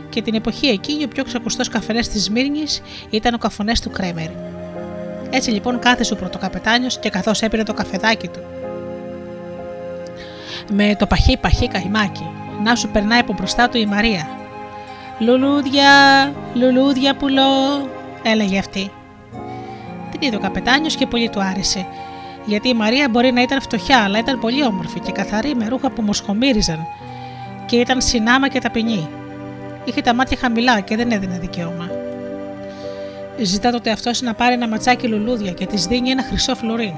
Και την εποχή εκείνη ο πιο ξακουστό καφενές της Σμύρνης ήταν ο καφονές του Κρέμερ. Έτσι λοιπόν κάθεσε ο πρωτοκαπετάνιος και καθώς έπαιρνε το καφεδάκι του. Με το παχύ παχύ καϊμάκι, να σου περνάει από μπροστά του η Μαρία. Λουλούδια, λουλούδια πουλό, έλεγε αυτή. Την είδε ο καπετάνιος και πολύ του άρεσε γιατί η Μαρία μπορεί να ήταν φτωχιά, αλλά ήταν πολύ όμορφη και καθαρή με ρούχα που μοσχομύριζαν και ήταν συνάμα και ταπεινή. Είχε τα μάτια χαμηλά και δεν έδινε δικαίωμα. Ζητά τότε αυτός να πάρει ένα ματσάκι λουλούδια και της δίνει ένα χρυσό φλουρί.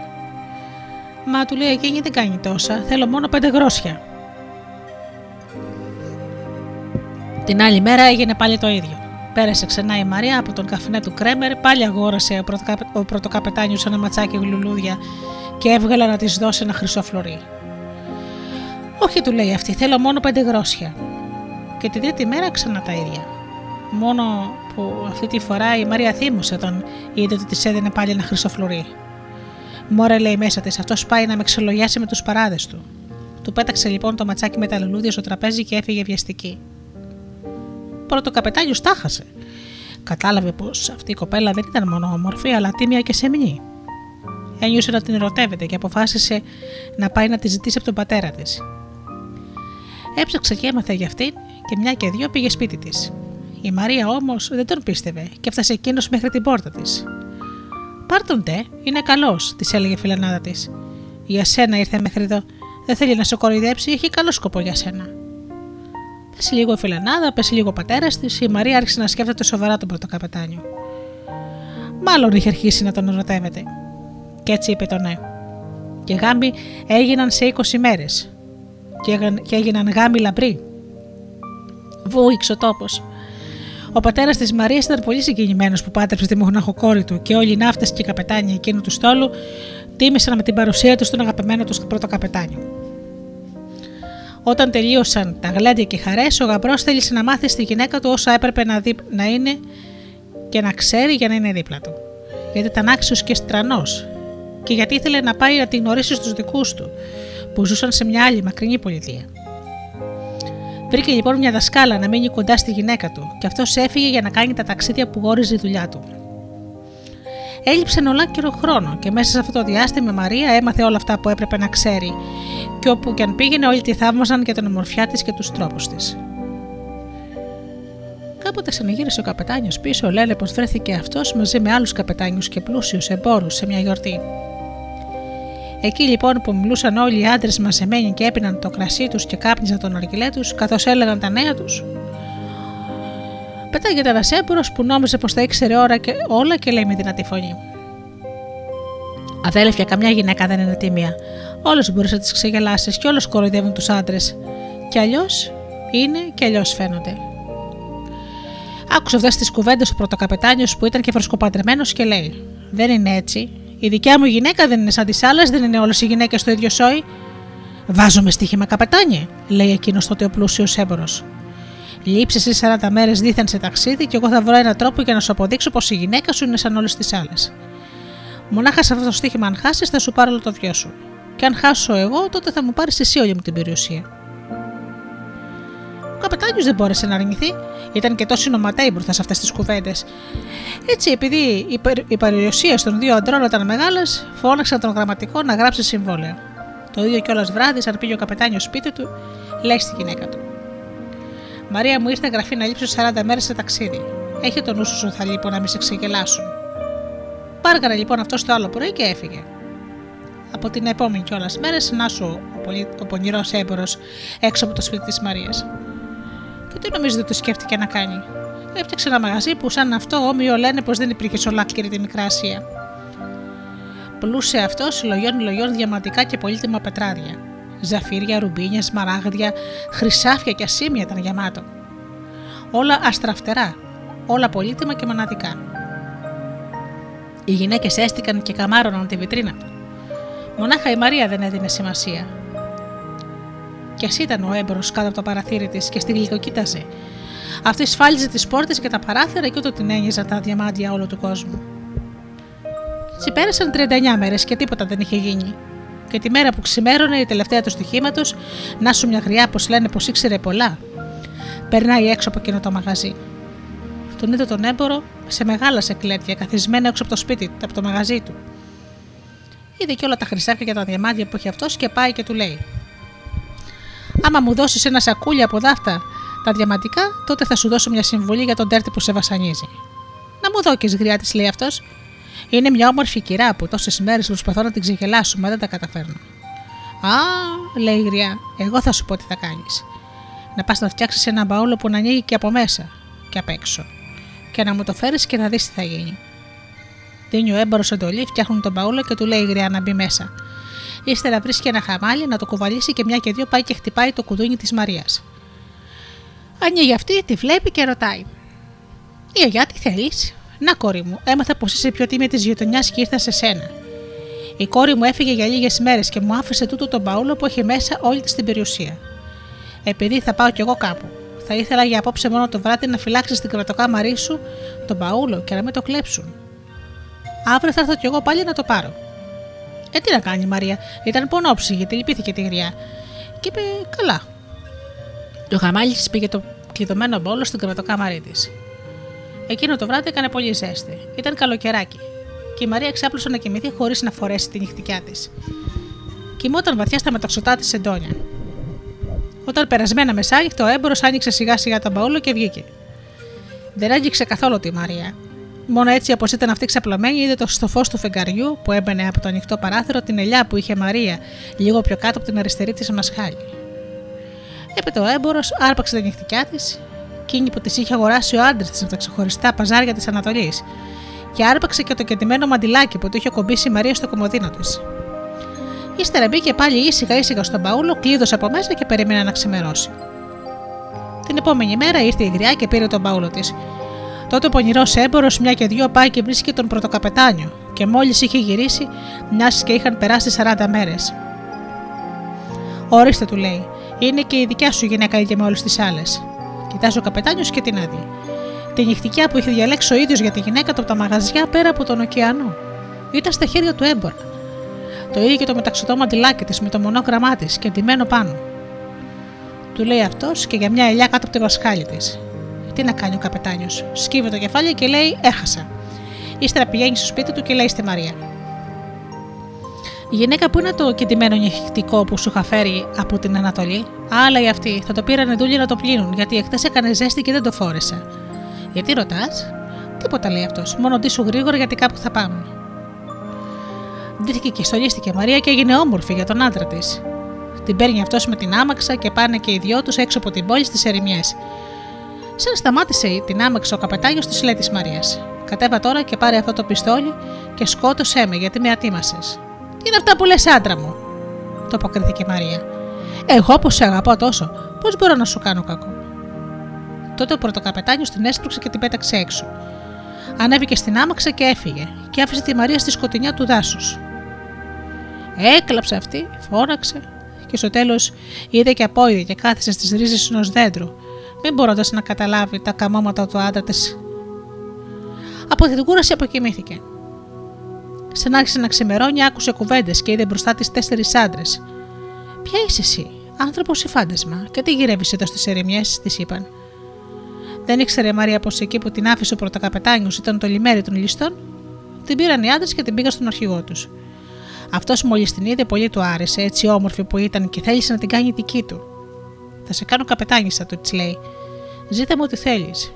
Μα του λέει εκείνη δεν κάνει τόσα, θέλω μόνο πέντε γρόσια. Την άλλη μέρα έγινε πάλι το ίδιο. Πέρασε ξανά η Μαρία από τον καφενέ του Κρέμερ, πάλι αγόρασε ο πρωτοκαπετάνιος ένα ματσάκι λουλούδια και έβγαλε να της δώσει ένα χρυσό φλουρί. Όχι, του λέει αυτή, θέλω μόνο πέντε γρόσια. Και τη τρίτη μέρα ξανά τα ίδια. Μόνο που αυτή τη φορά η Μαρία θύμωσε όταν είδε ότι της έδινε πάλι ένα χρυσό φλουρί. Μωρέ, λέει μέσα της, αυτός πάει να με ξελογιάσει με τους παράδες του. Του πέταξε λοιπόν το ματσάκι με τα λουλούδια στο τραπέζι και έφυγε βιαστική. πρωτοκαπετάνιο τάχασε. Κατάλαβε πως αυτή η κοπέλα δεν ήταν μόνο όμορφη, αλλά τίμια και σεμνή. Ένιωσε να την ερωτεύεται και αποφάσισε να πάει να τη ζητήσει από τον πατέρα της. Έψαξε και έμαθε για αυτήν και μια και δύο πήγε σπίτι της. Η Μαρία όμως δεν τον πίστευε και έφτασε εκείνος μέχρι την πόρτα της. Πάρ τον τε, είναι καλός, της έλεγε η φιλανάδα της. Για σένα ήρθε μέχρι εδώ. Δεν θέλει να σε κοροϊδέψει, έχει καλό σκοπό για σένα. Πέσει λίγο η φιλανάδα, πέσει λίγο ο πατέρας της, η Μαρία άρχισε να σκέφτεται σοβαρά τον πρωτοκαπετάνιο. Μάλλον είχε αρχίσει να τον ερωτεύεται. Και έτσι είπε το ναι. Και γάμοι έγιναν σε 20 μέρες. Και έγιναν γάμοι λαμπροί. Βούηξε ο τόπος. Ο πατέρας της Μαρίας ήταν πολύ συγκινημένος που πάτρεψε τη μοναχοκόρη του και όλοι οι ναύτες και οι καπετάνοι εκείνου του στόλου τίμησαν με την παρουσία τους στον αγαπημένο τους πρώτο καπετάνιο. Όταν τελείωσαν τα γλέντια και οι χαρές, ο γαμπρός θέλησε να μάθει στη γυναίκα του όσα έπρεπε να, δι... να είναι και να ξέρει για να είναι δίπλα του. Γιατί ήταν άξιος και στρανός, και γιατί ήθελε να πάει να την γνωρίσει στους δικούς του, που ζούσαν σε μια άλλη μακρινή πολιτεία. Βρήκε λοιπόν μια δασκάλα να μείνει κοντά στη γυναίκα του, και αυτός έφυγε για να κάνει τα ταξίδια που γόριζε η δουλειά του. Έλειψε ολάκυρο χρόνο και μέσα σε αυτό το διάστημα η Μαρία έμαθε όλα αυτά που έπρεπε να ξέρει, και όπου και αν πήγαινε, όλοι τη θαύμαζαν για την ομορφιά της και τους τρόπους της. Κάποτε ξαναγύρισε ο καπετάνιος πίσω, λένε πως βρέθηκε αυτός μαζί με άλλους καπετάνιους και πλούσιους εμπόρους σε μια γιορτή. Εκεί λοιπόν που μιλούσαν όλοι οι άντρες μαζεμένοι και έπιναν το κρασί τους και κάπνιζαν τον αργυλέ τους, καθώς έλεγαν τα νέα τους. Πετάγεται ένα έμπορο που νόμιζε πως τα ήξερε ώρα και όλα και λέει με δυνατή φωνή. Αδέλφια, καμιά γυναίκα δεν είναι τίμια. Όλε μπορείς να τις ξεγελάσεις και όλε κοροϊδεύουν τους άντρες. Και αλλιώς είναι και αλλιώς φαίνονται. Άκουσε αυτέ τι κουβέντε ο πρωτοκαπετάνιος που ήταν και φρεσκοπαντρεμένο και λέει: Δεν είναι έτσι. Η δικιά μου γυναίκα δεν είναι σαν τις άλλες, δεν είναι όλες οι γυναίκες το ίδιο σόι. Βάζομαι στοίχημα καπετάνιε, λέει εκείνος τότε ο πλούσιος έμπορο. Λείψε εσύ 40 μέρες δίθεν σε ταξίδι και εγώ θα βρω έναν τρόπο για να σου αποδείξω πως η γυναίκα σου είναι σαν όλες τις άλλες. Μονάχα σε αυτό το στοίχημα, αν χάσεις, θα σου πάρω όλο το βιό σου. Και αν χάσω εγώ, τότε θα μου πάρεις εσύ όλη μου την περιουσία. Ο καπετάνιος δεν μπόρεσε να αρνηθεί, ήταν και τόσο νοματέοι μπροστά σε αυτές τις κουβέντες. Έτσι, επειδή οι περιουσίε των δύο αντρών ήταν μεγάλες, φώναξαν τον γραμματικό να γράψει συμβόλαιο. Το ίδιο κιόλας βράδυ, αν πήγε ο καπετάνιος σπίτι του, λέει στη γυναίκα του. Μαρία μου ήρθε γραφή να λείψω 40 μέρες σε ταξίδι. Έχει τον νου σου θα λείπω να μη σε ξεγελάσουν. Πάργαρε λοιπόν αυτό το άλλο πρωί και έφυγε. Από την επόμενη κιόλας μέρες, να σου ο, ο πονηρός έμπορος έξω από το σπίτι της Μαρίας. Και τι νομίζετε ότι σκέφτηκε να κάνει; Έφτιαξε ένα μαγαζί που σαν αυτό όμοιο λένε πως δεν υπήρχε σε ολάκυρη τη Μικρά Ασία. Πλούσε αυτός λογιών λογιών διαμαντικά και πολύτιμα πετράδια. Ζαφύρια, ρουμπίνια, σμαράγδια, χρυσάφια και ασήμια ήταν γεμάτο. Όλα αστραφτερά, όλα πολύτιμα και μοναδικά. Οι γυναίκες έστηκαν και καμάρωναν τη βιτρίνα του. Μονάχα η Μαρία δεν έδινε σημασία. Κι ας ήταν ο έμπορο κάτω από το παραθύρι της και στη γλυκοκοίταζε. Αυτή σφάλιζε τις πόρτες και τα παράθυρα και ούτε την ένιζαν τα διαμάντια όλου του κόσμου. Έτσι πέρασαν 39 μέρες και τίποτα δεν είχε γίνει. Και τη μέρα που ξημέρωνε η τελευταία του στοιχήματος, να σου μια γριά πως λένε πως ήξερε πολλά, περνάει έξω από εκείνο το μαγαζί. Τον είδε τον έμπορο σε μεγάλα σεκλέτια, καθισμένο έξω από το σπίτι, από το μαγαζί του. Είδε και όλα τα χρυσάκια και τα διαμάντια που έχει αυτός και πάει και του λέει: Άμα μου δώσεις ένα σακούλι από δάφτα τα διαμαντικά, τότε θα σου δώσω μια συμβουλή για τον τέρτη που σε βασανίζει. Να μου δώκει, γριά της, λέει αυτός. Είναι μια όμορφη κυρά που τόσες μέρες προσπαθώ να την ξεγελάσω, μα δεν τα καταφέρνω. Α, λέει η γριά, εγώ θα σου πω τι θα κάνεις. Να πας να φτιάξεις ένα μπαούλο που να ανοίγει και από μέσα και απ' έξω. Και να μου το φέρεις και να δεις τι θα γίνει. Δίνει ο έμπορο εντολή, φτιάχνουν τον μπαούλο και του λέει η γριά να μπει μέσα. Ύστερα βρίσκει ένα χαμάλι να το κουβαλήσει και μια και δύο πάει και χτυπάει το κουδούνι της Μαρίας. Ανοίγει αυτή, τη βλέπει και ρωτάει. Η αγιά τι θέλεις; Να κόρη μου, έμαθα πως είσαι πιο τίμη της γειτονιάς και ήρθα σε σένα. Η κόρη μου έφυγε για λίγες μέρες και μου άφησε τούτο τον παούλο που έχει μέσα όλη της την περιουσία. Επειδή θα πάω κι εγώ κάπου. Θα ήθελα για απόψε μόνο το βράδυ να φυλάξεις στην κρεβατοκάμαρή σου τον παούλο και να μην το κλέψουν. Αύριο θα έρθω κι εγώ πάλι να το πάρω. Ε, τι να κάνει η Μαρία, ήταν πονόψη γιατί λυπήθηκε τη γριά. Και είπε: Καλά. Το χαμάλι της πήγε το κλειδωμένο μπόλο στην κρεβατοκάμαρή της. Εκείνο το βράδυ έκανε πολύ ζέστη. Ήταν καλοκαιράκι. Και η Μαρία ξάπλωσε να κοιμηθεί χωρίς να φορέσει τη νυχτικιά της. Κοιμόταν βαθιά στα μεταξωτά της εντόνια. Όταν περασμένα μεσάγυχτα, ο έμπορος άνοιξε σιγά σιγά τον μπαούλο και βγήκε. Δεν άγγιξε καθόλου τη Μαρία. Μόνο έτσι, όπως ήταν αυτή ξαπλωμένη, είδε το στο φως του φεγγαριού που έμπαινε από το ανοιχτό παράθυρο την ελιά που είχε Μαρία λίγο πιο κάτω από την αριστερή της μασχάλη. Έπειτα ο έμπορο άρπαξε τα νυχτικιά της, εκείνη που της είχε αγοράσει ο άντρας της από τα ξεχωριστά παζάρια της Ανατολής, και άρπαξε και το κεντυμένο μαντιλάκι που το είχε κομπήσει η Μαρία στο κομμωδίνο της. Ύστερα μπήκε πάλι ήσυχα ήσυχα στον παούλο, κλείδωσε από μέσα και περίμενε να ξημερώσει. Την επόμενη μέρα ήρθε η γριά και πήρε τον παούλο της. Τότε ο πονηρός έμπορο, μια και δυο, πάει και βρίσκει τον πρωτοκαπετάνιο, και μόλις είχε γυρίσει, μια και είχαν περάσει 40 μέρες. Ορίστε, του λέει, είναι και η δικιά σου γυναίκα ίδια με όλες τις άλλες. Κοιτάζει ο καπετάνιος και την άδει. Τη νυχτικιά που είχε διαλέξει ο ίδιος για τη γυναίκα του από τα μαγαζιά πέρα από τον ωκεανό. Ήταν στα χέρια του έμπορα. Το ίδιο και το μεταξωτό μαντιλάκι της με το μονόγραμμά της και ντυμένο πάνω. Του λέει αυτός και για μια ελιά κάτω από τη βασκάλη της. Τι να κάνει ο καπετάνιος. Σκύβει το κεφάλι και λέει: Έχασα. Ύστερα πηγαίνει στο σπίτι του και λέει στη Μαρία: Η γυναίκα που είναι το κεντυμένο νυχτικό που σου είχα φέρει από την Ανατολή, άλλα ή αυτή, θα το πήραν δούλοι να το πλύνουν, γιατί εχθές έκανε ζέστη και δεν το φόρεσε. Γιατί ρωτάς, Τίποτα λέει αυτός, μόνο ντύσου γρήγορα γιατί κάπου θα πάμε. Ντύθηκε και στολίστηκε Μαρία και έγινε όμορφη για τον άντρα της. Την παίρνει αυτός με την άμαξα και πάνε και οι δυο τους έξω από την πόλη στις ερημιές. Σαν σταμάτησε την άμαξα ο καπετάνιος της λέει τη Μαρίας. Κατέβα τώρα και πάρε αυτό το πιστόλι και σκότωσέ με γιατί με ατίμασες. Τι είναι αυτά που λες, άντρα μου, το αποκρίθηκε η Μαρία. Εγώ που σε αγαπώ τόσο, πώς μπορώ να σου κάνω κακό; Τότε ο πρωτοκαπετάνιος την έσπρωξε και την πέταξε έξω. Ανέβηκε στην άμαξα και έφυγε, και άφησε τη Μαρία στη σκοτεινιά του δάσους. Έκλαψε αυτή, φώναξε, και στο τέλος είδε και απόειδε και κάθισε στις ρίζες ενός δέντρου, μην μπορώντα να καταλάβει τα καμώματα του άντρα της. Από την κούραση αποκοιμήθηκε. Σαν άρχισε να ξημερώνει, άκουσε κουβέντες και είδε μπροστά της τέσσερις άντρες. Ποια είσαι εσύ, άνθρωπος ή φάντασμα, και τι γυρεύεις εδώ στις ερημιές, της είπαν. Δεν ήξερε η Μαρία πως εκεί που την άφησε ο πρωτοκαπετάνιο ήταν το λιμέρι των ληστών, την πήραν οι άντρες και την πήγαν στον αρχηγό τους. Αυτός μόλις την είδε, πολύ του άρεσε, έτσι όμορφη που ήταν και θέλησε να την κάνει δική του. Θα σε κάνω καπετάνισσα, του της λέει. Ζήτα μου ό,τι θέλεις.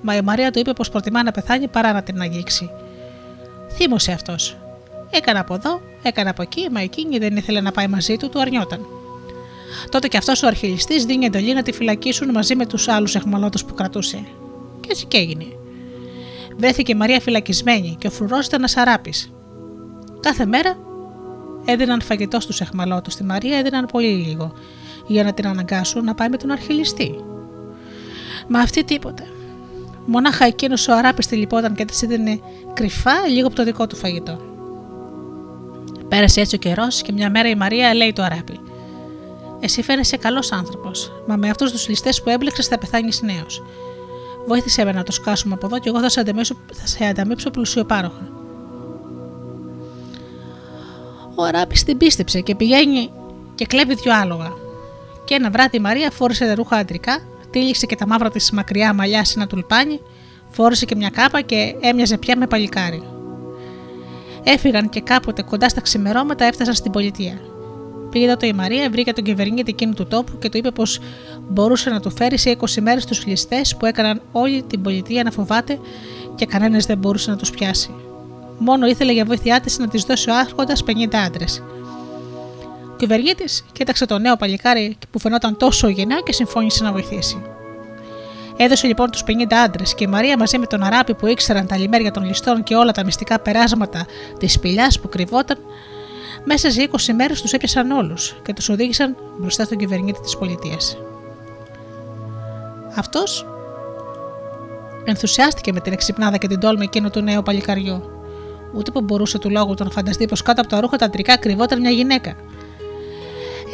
Μα η Μαρία του είπε πως προτιμά να πεθάνει παρά να την αγγίξει. Θύμωσε αυτός. Έκανε από εδώ, έκανε από εκεί, μα εκείνη δεν ήθελε να πάει μαζί του, του αρνιόταν. Τότε και αυτός ο αρχιλιστή δίνει εντολή να τη φυλακίσουν μαζί με τους άλλους εχμαλώτου που κρατούσε. Και έτσι και έγινε. Βρέθηκε η Μαρία φυλακισμένη και ο φρουρό ήταν ασαράπη. Κάθε μέρα έδιναν φαγητό στους εχμαλώτου. Στη Μαρία έδιναν πολύ λίγο, για να την αναγκάσουν να πάει με τον αρχιλιστή. Μα αυτή τίποτε. Μονάχα εκείνος ο αράπης τη λυπόταν και της έδινε κρυφά λίγο από το δικό του φαγητό. Πέρασε έτσι ο καιρός και μια μέρα η Μαρία λέει το αράπη: Εσύ φαίνεσαι καλός άνθρωπος, μα με αυτούς τους ληστές που έμπλεξες θα πεθάνεις νέος. Βοήθησε με να το σκάσουμε από εδώ και εγώ θα σε ανταμείψω, θα σε ανταμείψω πλουσιοπάροχα. Ο Αράπης την πίστεψε και πηγαίνει και κλέβει δυο άλογα. Και ένα βράδυ η Μαρία φόρησε τα ρούχα αντρικά, τύλιξε και τα μαύρα της μακριά μαλλιά σε ένα τουλπάνι, φόρησε και μια κάπα και έμοιαζε πια με παλικάρι. Έφυγαν και κάποτε κοντά στα ξημερώματα έφτασαν στην πολιτεία. Πήγε τότε η Μαρία, βρήκε τον κυβερνήτη εκείνου του τόπου και του είπε πως μπορούσε να του φέρει σε 20 μέρες τους ληστές που έκαναν όλη την πολιτεία να φοβάται και κανένας δεν μπορούσε να τους πιάσει. Μόνο ήθελε για βοήθειά της να της δώσει ο Άρχοντας 50 άντρες. Ο κυβερνήτης κοίταξε το νέο παλικάρι που φαινόταν τόσο γενναίο και συμφώνησε να βοηθήσει. Έδωσε λοιπόν τους 50 άντρες και η Μαρία μαζί με τον Αράπη που ήξεραν τα λιμέρια των ληστών και όλα τα μυστικά περάσματα της σπηλιάς που κρυβόταν, μέσα σε 20 μέρες τους έπιασαν όλους και τους οδήγησαν μπροστά στον κυβερνήτη της πολιτείας. Αυτός ενθουσιάστηκε με την εξυπνάδα και την τόλμη εκείνου του νέου παλικαριού. Ούτε που μπορούσε του λόγου του να φανταστεί πως κάτω από τα ρούχα τα αντρικά κρυβόταν μια γυναίκα.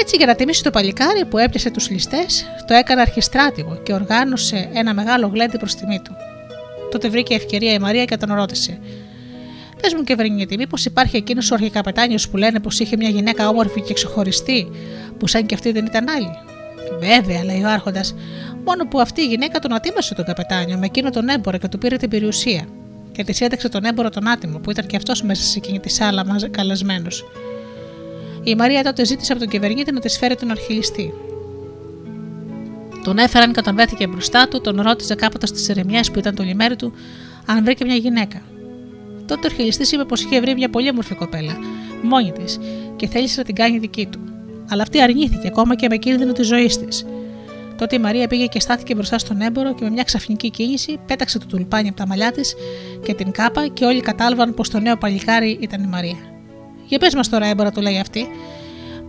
Έτσι, για να τιμήσει το παλικάρι που έπιασε τους ληστές, το έκανε αρχιστράτηγο και οργάνωσε ένα μεγάλο γλέντι προς τιμή του. Τότε βρήκε ευκαιρία η Μαρία και τον ρώτησε: Πες μου και βρήκε μήπως υπάρχει εκείνος ο αρχικαπετάνιος που λένε πως είχε μια γυναίκα όμορφη και ξεχωριστή, που σαν και αυτή δεν ήταν άλλη; Βέβαια, λέει ο Άρχοντας, Μόνο που αυτή η γυναίκα τον ατίμασε τον καπετάνιο με εκείνο τον έμπορο και του πήρε την περιουσία. Και της έταξε τον έμπορο τον άτιμο που ήταν και αυτός μέσα σε εκείνη τη σάλα καλεσμένος. Η Μαρία τότε ζήτησε από τον κυβερνήτη να της φέρει τον αρχιλιστή. Τον έφεραν και όταν βρέθηκε μπροστά του, τον ρώτησε κάποτε στις ερεμιέ που ήταν το λιμέρι του, αν βρήκε μια γυναίκα. Τότε ο αρχιλιστή είπε πως είχε βρει μια πολύ όμορφη κοπέλα, μόνη της, και θέλησε να την κάνει δική του. Αλλά αυτή αρνήθηκε ακόμα και με κίνδυνο της ζωής της. Τότε η Μαρία πήγε και στάθηκε μπροστά στον έμπορο και με μια ξαφνική κίνηση πέταξε το τουλπάνι από τα μαλλιά της και την κάπα και όλοι κατάλαβαν πως το νέο παλικάρι ήταν η Μαρία. Για πες μας τώρα, έμπορα, του λέει αυτή,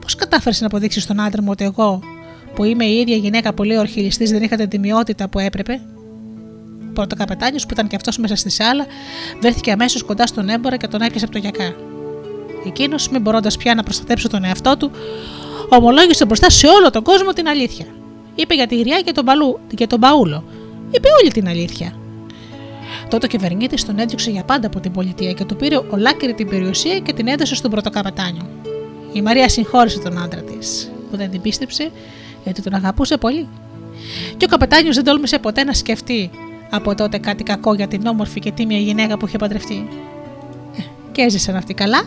πώς κατάφερες να αποδείξεις στον άντρα μου ότι εγώ, που είμαι η ίδια γυναίκα πολύ ορχιλιστή, δεν είχα την τιμιότητα που έπρεπε; Ο πρωτοκαπετάνιο, που ήταν και αυτός μέσα στη σάλα, βρέθηκε αμέσως κοντά στον έμπορα και τον έπιασε από το γιακά. Εκείνος, μην μπορώντας πια να προστατέψει τον εαυτό του, ομολόγησε μπροστά σε όλο τον κόσμο την αλήθεια. Είπε για τη γριά και τον, παλού, και τον Παούλο. Είπε όλη την αλήθεια. Τότε ο κυβερνήτης τον έδιωξε για πάντα από την πολιτεία και του πήρε ολάκερη την περιουσία και την έδωσε στον πρωτοκαπετάνιο. Η Μαρία συγχώρησε τον άντρα της, που δεν την πίστεψε γιατί τον αγαπούσε πολύ. Και ο καπετάνιος δεν τόλμησε ποτέ να σκεφτεί από τότε κάτι κακό για την όμορφη και τίμια γυναίκα που είχε παντρευτεί. Ε, και έζησαν αυτοί καλά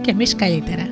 και εμείς καλύτερα.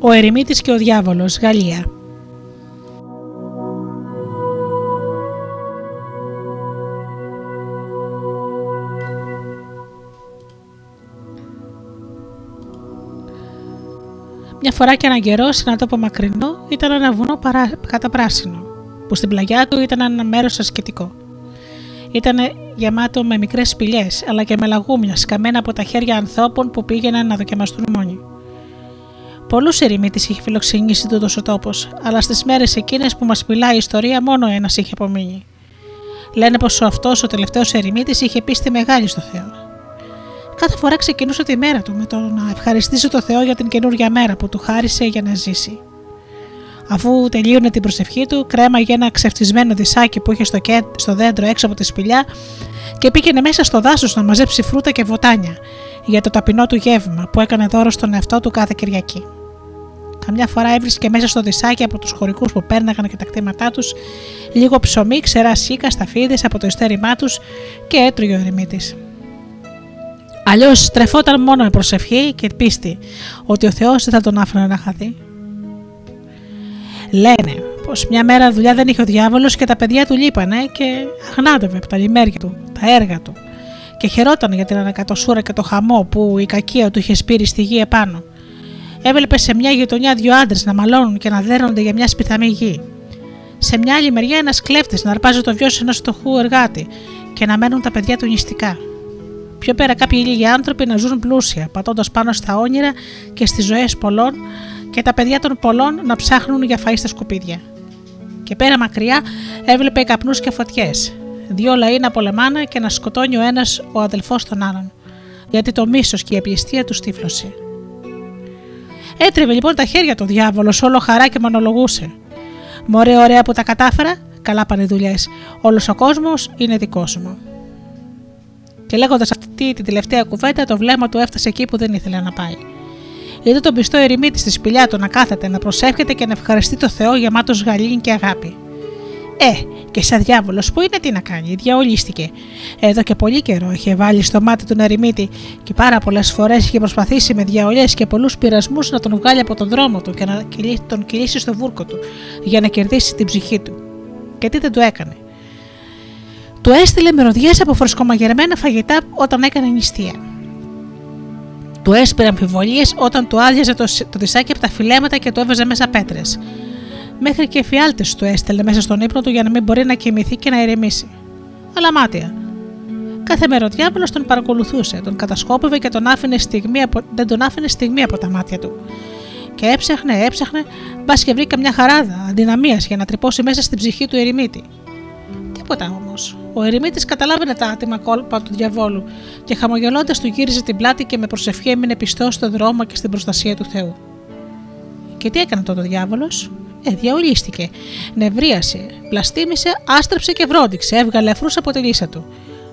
Ο Ερημίτης και ο Διάβολος, Γαλλία. Μια φορά και έναν καιρό σε ένα τόπο μακρινό ήταν ένα βουνό παρά, πράσινο, που στην πλαγιά του ήταν ένα μέρος ασκητικό. Ήταν γεμάτο με μικρές σπηλιές, αλλά και με λαγούμιας σκαμμένα από τα χέρια ανθρώπων που πήγαιναν να δοκιμαστούν μόνοι. Πολλούς ερημίτες είχε φιλοξενήσει τούτος ο τόπος, αλλά στις μέρες εκείνες που μας μιλάει η ιστορία, μόνο ένας είχε απομείνει. Λένε πως αυτός ο τελευταίος ερημίτης είχε πίστη μεγάλη στο Θεό Κάθε φορά ξεκινούσε τη μέρα του με το να ευχαριστήσει το Θεό για την καινούργια μέρα που του χάρισε για να ζήσει. Αφού τελείωνε την προσευχή του, κρέμαγε ένα ξεφτισμένο δισάκι που είχε στο, στο δέντρο έξω από τη σπηλιά και πήγαινε μέσα στο δάσος να μαζέψει φρούτα και βοτάνια για το ταπεινό του γεύμα που έκανε δώρο στον εαυτό του κάθε Κυριακή. Καμιά φορά έβρισκε μέσα στο δισάκι από τους χωρικούς που πέρναγαν και τα κτήματά τους λίγο ψωμί, ξερά σίκα, σταφίδες από το ειστέρημά τους και έτρωγε ο ερημίτης. Αλλιώς τρεφόταν μόνο με προσευχή και πίστη ότι ο Θεός δεν θα τον άφηνε να χαθεί. Λένε πως μια μέρα δουλειά δεν είχε ο διάβολος και τα παιδιά του λείπανε και αγνάδευε από τα λιμέρια του, τα έργα του και χαιρόταν για την ανακατοσούρα και το χαμό που η κακία του είχε σπείρει στη γη επάνω. Έβλεπε σε μια γειτονιά δύο άντρες να μαλώνουν και να δέρνονται για μια σπιθαμή γη. Σε μια άλλη μεριά ένας κλέφτης να αρπάζει το βιός ενός φτωχού εργάτη και να μένουν τα παιδιά του νηστικά. Πιο πέρα, κάποιοι λίγοι άνθρωποι να ζουν πλούσια, πατώντας πάνω στα όνειρα και στις ζωές πολλών και τα παιδιά των πολλών να ψάχνουν για φαΐ στα σκουπίδια. Και πέρα μακριά έβλεπε καπνούς και φωτιές. Δύο λαοί να πολεμάνε και να σκοτώνει ο ένας ο αδελφός τον άλλον, γιατί το μίσος και η απληστία τους στύφλωσε. Έτρεβε λοιπόν τα χέρια του διάβολος, όλο χαρά και μονολογούσε. Μωρέ, ωραία που τα κατάφερα, καλά πάνε δουλειές. Όλος ο κόσμος είναι δικός μου. Και λέγοντας αυτή την τελευταία κουβέντα, το βλέμμα του έφτασε εκεί που δεν ήθελε να πάει. Είδε τον πιστό ερημίτη στη σπηλιά του να κάθεται, να προσεύχεται και να ευχαριστεί το Θεό γεμάτος γαλήνη και αγάπη. Ε, και σαν διάβολος που είναι τι να κάνει, διαολίστηκε. Εδώ και πολύ καιρό είχε βάλει στο μάτι του ερημίτη και πάρα πολλές φορές είχε προσπαθήσει με διαολιέ και πολλούς πειρασμούς να τον βγάλει από τον δρόμο του και να τον κυλήσει στο βούρκο του για να κερδίσει την ψυχή του. Και τι δεν του έκανε. Του έστειλε μυρωδιές από φρεσκομαγερμένα φαγητά όταν έκανε νηστεία. Του έσπηρε αμφιβολίες όταν του άδειαζε το, το δισάκι από τα φιλέματα και το έβαζε μέσα πέτρες. Μέχρι και φιάλτε του έστελνε μέσα στον ύπνο του για να μην μπορεί να κοιμηθεί και να ηρεμήσει. Αλλά μάτια. Κάθε μέρα ο διάβολο τον παρακολουθούσε, τον κατασκόπευε και τον άφηνε στιγμή από, δεν τον άφηνε στιγμή από τα μάτια του. Και έψαχνε, έψαχνε, μπα και βρήκα μια χαράδα αδυναμίας για να τρυπώσει μέσα στην ψυχή του ερημίτη. Τίποτα όμως. Ο ερημίτης καταλάβαινε τα άτιμα κόλπα του διαβόλου και χαμογελώντας του γύριζε την πλάτη και με προσευχή έμεινε πιστός στον δρόμο και στην προστασία του Θεού. Και τι έκανε τότε ο διάβολος, ε, διαολίστηκε, νευρίασε, πλαστήμησε, άστρεψε και βρόντιξε, έβγαλε αφρού από τη λύσα του.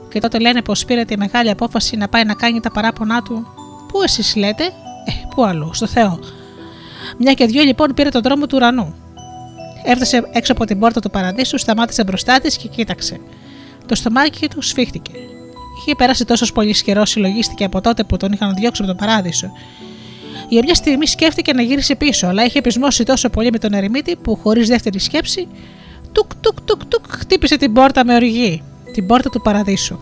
Και τότε λένε πως πήρε τη μεγάλη απόφαση να πάει να κάνει τα παράπονά του. Πού εσείς λέτε, Ε, πού αλλού, στο Θεό. Μια και δυο λοιπόν πήρε τον δρόμο του ουρανού. Έφτασε έξω από την πόρτα του παραδείσου, σταμάτησε μπροστά της και κοίταξε. Το στομάχι του σφίχτηκε. Είχε περάσει τόσος πολύς καιρός, συλλογίστηκε από τότε που τον είχαν διώξει από τον παράδεισο. Για μια στιγμή σκέφτηκε να γυρίσει πίσω, αλλά είχε πεισμώσει τόσο πολύ με τον ερημίτη που χωρίς δεύτερη σκέψη, τουκ τουκ τουκ τουκ χτύπησε την πόρτα με οργή, την πόρτα του παραδείσου.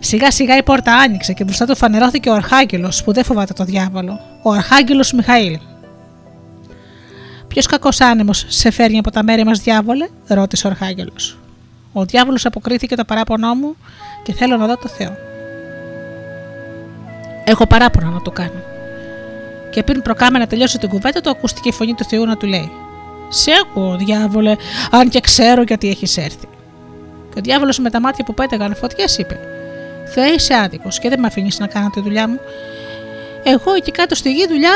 Σιγά σιγά η πόρτα άνοιξε και μπροστά του φανερώθηκε ο Αρχάγγελος που δεν φοβάται το διάβολο, ο Αρχάγγελος Μιχαήλ. Ποιος κακός άνεμος σε φέρνει από τα μέρη μας, διάβολε, ρώτησε ο Αρχάγγελος. Ο διάβολος αποκρίθηκε το παράπονό μου και θέλω να δω το Θεό. Έχω παράπονα να το κάνω. Και πριν προκάμε να τελειώσει την κουβέντα του, ακούστηκε η φωνή του Θεού να του λέει: Σε ακούω, διάβολε, αν και ξέρω γιατί έχεις έρθει. Και ο διάβολος με τα μάτια που πέταγαν φωτιές είπε: Θεέ, είσαι άδικος και δεν με αφήνεις να κάνω τη δουλειά μου. Εγώ εκεί κάτω στη γη δουλειά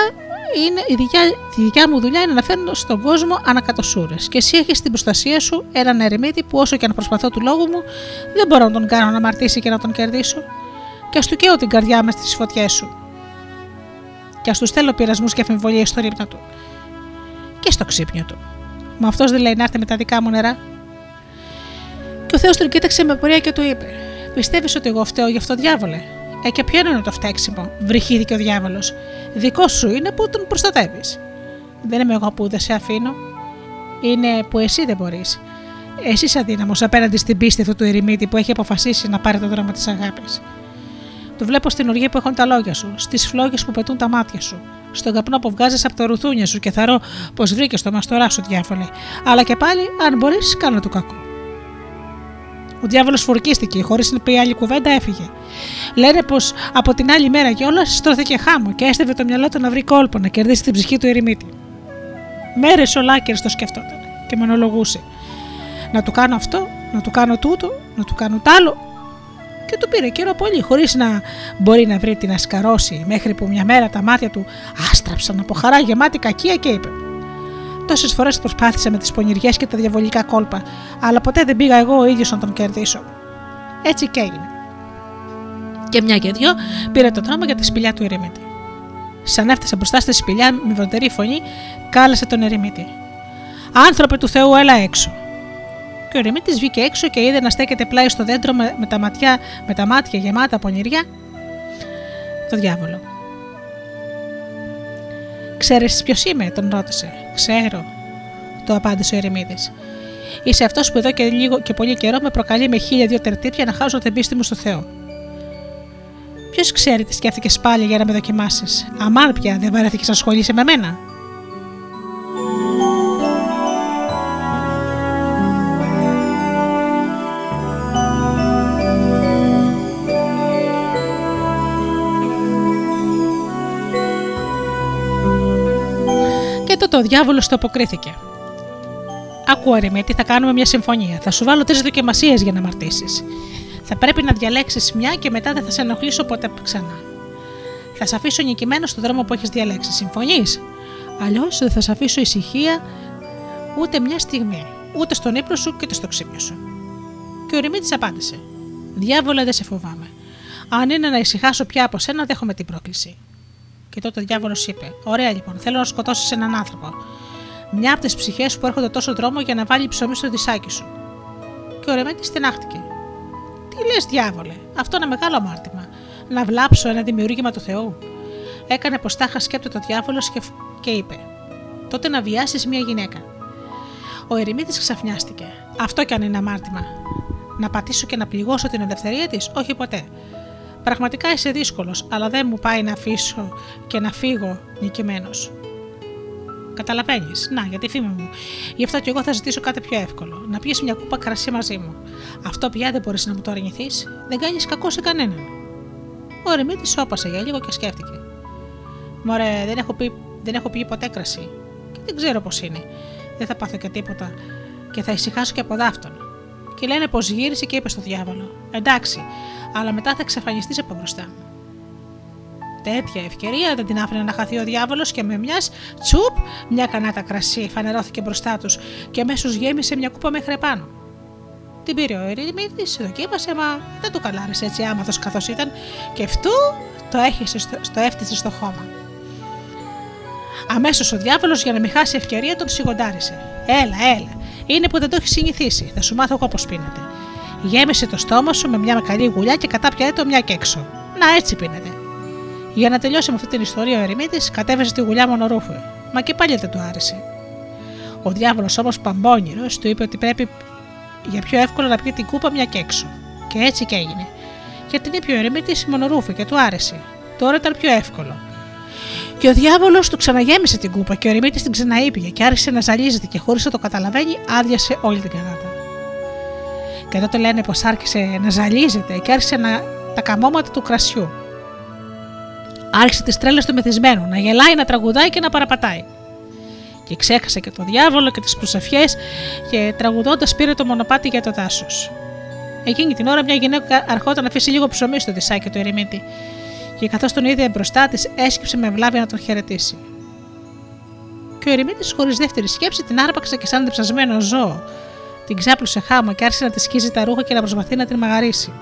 είναι η δικιά, η δικιά μου δουλειά είναι να φέρνω στον κόσμο ανακατοσούρες. Και εσύ έχεις στην προστασία σου έναν ερημίτη που όσο και αν προσπαθώ του λόγου μου, δεν μπορώ να τον κάνω να μαρτήσει και να τον κερδίσω. Και ας του καίω την καρδιά μες στις φωτιές σου. Και ας τους στέλνω πειρασμούς και αφιβολίε στο ρήπνα του. Και στο ξύπνιο του. Μα αυτός δεν λέει να έρθει με τα δικά μου νερά. Και ο Θεός τον κοίταξε με πορεία και του είπε: Πιστεύεις ότι εγώ φταίω γι' αυτό, διάβολε; Ε, και ποιο είναι το φταίξιμο, βρυχήθηκε ο διάβολος; Δικό σου είναι που τον προστατεύεις. Δεν είμαι εγώ που δεν σε αφήνω. Είναι που εσύ δεν μπορείς. Εσύ είσαι αδύναμος απέναντι στην πίστη αυτού του ερημίτη που έχει αποφασίσει να πάρει το δρόμο της αγάπης. Το βλέπω στην οργή που έχουν τα λόγια σου, στις φλόγες που πετούν τα μάτια σου, στον καπνό που βγάζεις από τα ρουθούνια σου και θαρώ πως βρήκες το μαστορά σου διάφολε. Αλλά και πάλι, αν μπορείς, κάνω του κακό. Ο διάβολος φουρκίστηκε, χωρίς να πει άλλη κουβέντα έφυγε. Λένε πως από την άλλη μέρα κιόλας στρώθηκε χάμο και έστευε το μυαλό του να βρει κόλπο να κερδίσει την ψυχή του ερημίτη. Μέρες ολάκερε το σκεφτόταν και μονολογούσε. Να του κάνω αυτό, να του κάνω τούτο, να του κάνω τ' άλλο. Και του πήρε καιρό πολύ, χωρίς να μπορεί να βρει την ασκαρόση, μέχρι που μια μέρα τα μάτια του άστραψαν από χαρά γεμάτη κακία και είπε: Τόσες φορές προσπάθησα με τις πονηριές και τα διαβολικά κόλπα, αλλά ποτέ δεν πήγα εγώ ο ίδιος να τον κερδίσω. Έτσι και έγινε. Και μια και δυο πήρε το δρόμο για τη σπηλιά του ερημίτη. Σαν έφτασε μπροστά στη σπηλιά με βροντερή φωνή, κάλεσε τον ερημίτη. Άνθρωπε του Θεού, έλα έξω. Και ο ερημίτη βγήκε έξω και είδε να στέκεται πλάι στο δέντρο με, με, τα, ματιά, με τα μάτια γεμάτα από νηριά. Το διάβολο. Ξέρεις ποιος είμαι, τον ρώτησε. Ξέρω, το απάντησε ο Ερημίδη. Είσαι αυτός που εδώ και λίγο και πολύ καιρό με προκαλεί με χίλια δύο τερτύπια να χάσω την πίστη μου στο Θεό. Ποιος ξέρει τι σκέφτηκες πάλι για να με δοκιμάσεις; Αμάν πια δεν βαρέθηκες να ασχολείσαι με μένα. Τότε ο διάβολος το αποκρίθηκε. Άκου, Αρεμίτη, θα κάνουμε μια συμφωνία. Θα σου βάλω τρεις δοκιμασίες για να μαρτήσει. Θα πρέπει να διαλέξεις μια και μετά δεν θα σε ενοχλήσω ποτέ ξανά. Θα σε αφήσω νικημένο στον δρόμο που έχεις διαλέξει. Συμφωνείς; Αλλιώς δεν θα σε αφήσω ησυχία ούτε μια στιγμή. Ούτε στον ύπνο σου και ούτε στο ξύπνιο σου. Και ο Ρημίτη απάντησε: Διάβολα, δεν σε φοβάμαι. Αν είναι να ησυχάσω πια από σένα, δέχομαι την πρόκληση. Και τότε ο διάβολος είπε: Ωραία λοιπόν, θέλω να σκοτώσεις έναν άνθρωπο. Μια από τις ψυχές που έρχονται τόσο δρόμο για να βάλει ψωμί στο δισάκι σου. Και ο Ρεμέτη στενάχτηκε. Τι λες, διάβολε, αυτό είναι μεγάλο αμάρτημα. Να βλάψω ένα δημιούργημα του Θεού. Έκανε πως τάχα σκέπτεται το διάβολος και είπε: Τότε να βιάσεις μια γυναίκα. Ο Ερημίτης ξαφνιάστηκε. Αυτό κι αν είναι αμάρτημα. Να πατήσω και να πληγώσω την ελευθερία της, όχι ποτέ. Πραγματικά είσαι δύσκολος, αλλά δεν μου πάει να αφήσω και να φύγω νικημένος. Καταλαβαίνεις; Να, για τη φήμη μου. Γι' αυτό και εγώ θα ζητήσω κάτι πιο εύκολο. Να πιεις μια κούπα κρασί μαζί μου. Αυτό πια δεν μπορείς να μου το αρνηθείς. Δεν κάνεις κακό σε κανέναν. Ο Ρεμίτη σώπασε για λίγο και σκέφτηκε. Μωρέ, δεν έχω, πει, δεν έχω πει ποτέ κρασί. Και δεν ξέρω πώς είναι. Δεν θα πάθω και τίποτα. Και θα ησυχάσω και από δάφτον. Και λένε πως γύρισε και είπε στο διάβολο. Εντάξει, αλλά μετά θα εξαφανιστείς από μπροστά μου. Τέτοια ευκαιρία δεν την άφηνε να χαθεί ο διάβολος και με μιας τσουπ μια κανάτα κρασί φανερώθηκε μπροστά τους και αμέσως γέμισε μια κούπα μέχρι επάνω. Την πήρε ο Ερημίτη, δοκίμασε, μα δεν του καλάρισε έτσι άμαθος καθώς ήταν και αυτού το έχισε στο, στο έφτιασε στο χώμα. Αμέσως ο διάβολος για να μην χάσει ευκαιρία τον σιγοντάρισε. Έλα, έλα, είναι που δεν το έχει συνηθίσει, θα σου μάθω εγώ πώς πίνεται. Γέμισε το στόμα σου με μια καλή γουλιά και κατάπια το μια και έξω. Να έτσι πίνετε. Για να τελειώσει με αυτή την ιστορία ο Ερημίτης κατέβασε τη γουλιά μονορούφου, μα και πάλι δεν του άρεσε. Ο διάβολος όμως παμπώνυρος του είπε ότι πρέπει για πιο εύκολο να πιει την κούπα μια και έξω. Και έτσι και έγινε. Και την είπε ο Ερημίτης μονορούφου και του άρεσε. Τώρα ήταν πιο εύκολο. Και ο διάβολος του ξαναγέμισε την κούπα και ο Ερημίτης την ξαναείπηγε και άρχισε να ζαλίζεται και χωρίς να το καταλαβαίνει άδειασε όλη την κανάτα. Και τότε λένε πως άρχισε να ζαλίζεται και άρχισε να... τα καμώματα του κρασιού. Άρχισε τις τρέλες του μεθυσμένου, να γελάει, να τραγουδάει και να παραπατάει. Και ξέχασε και το διάβολο και τις προσευχές και τραγουδώντας πήρε το μονοπάτι για το δάσος. Εκείνη την ώρα μια γυναίκα αρχόταν να αφήσει λίγο ψωμί στο δισάκι του ερημίτη, και καθώς τον είδε μπροστά της, έσκυψε με βλάβη να τον χαιρετήσει. Και ο ερημίτης, χωρίς δεύτερη σκέψη, την άρπαξε και σαν διψασμένο ζώο, την ξάπλωσε χάμα και άρχισε να τη σκίζει τα ρούχα και να προσπαθεί να την μαγαρίσει.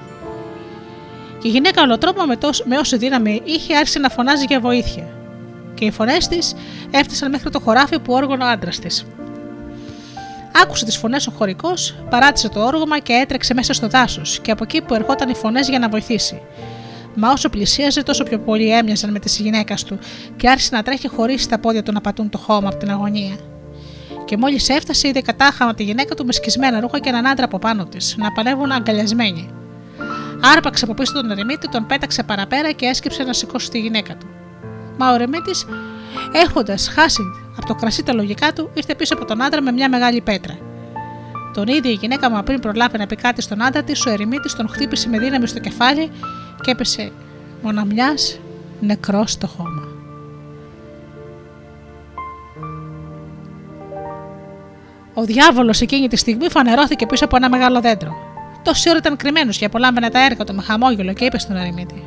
Και η γυναίκα ολοτρόπα με, με όση δύναμη είχε άρχισε να φωνάζει για βοήθεια. Και οι φωνές της έφτασαν μέχρι το χωράφι που όργωνε ο άντρας της. Άκουσε τις φωνές ο χωρικός, παράτησε το όργωμα και έτρεξε μέσα στο δάσος και από εκεί που ερχόταν οι φωνές για να βοηθήσει. Μα όσο πλησίαζε, τόσο πιο πολύ έμοιαζαν με τη γυναίκα του και άρχισε να τρέχει χωρίς τα πόδια του να πατούν το χώμα από την αγωνία. Και μόλις έφτασε, είδε κατάχαμα τη γυναίκα του με σκισμένα ρούχα και έναν άντρα από πάνω της, να πανεύουν αγκαλιασμένοι. Άρπαξε από πίσω τον ερημίτη, τον πέταξε παραπέρα και έσκυψε να σηκώσει τη γυναίκα του. Μα ο ερεμίτη, έχοντας χάσει από το κρασί τα λογικά του, ήρθε πίσω από τον άντρα με μια μεγάλη πέτρα. Τον ίδιο η γυναίκα μα πριν προλάβει να πει κάτι στον άντρα της, ο ερημίτης τον χτύπησε με δύναμη στο κεφάλι και έπεσε μοναμιάς νεκρός στο χώμα. Ο διάβολος εκείνη τη στιγμή φανερώθηκε πίσω από ένα μεγάλο δέντρο. Τόση ώρα ήταν κρυμμένο και απολάμβανε τα έργα του με χαμόγελο και είπε στον ερημίτη: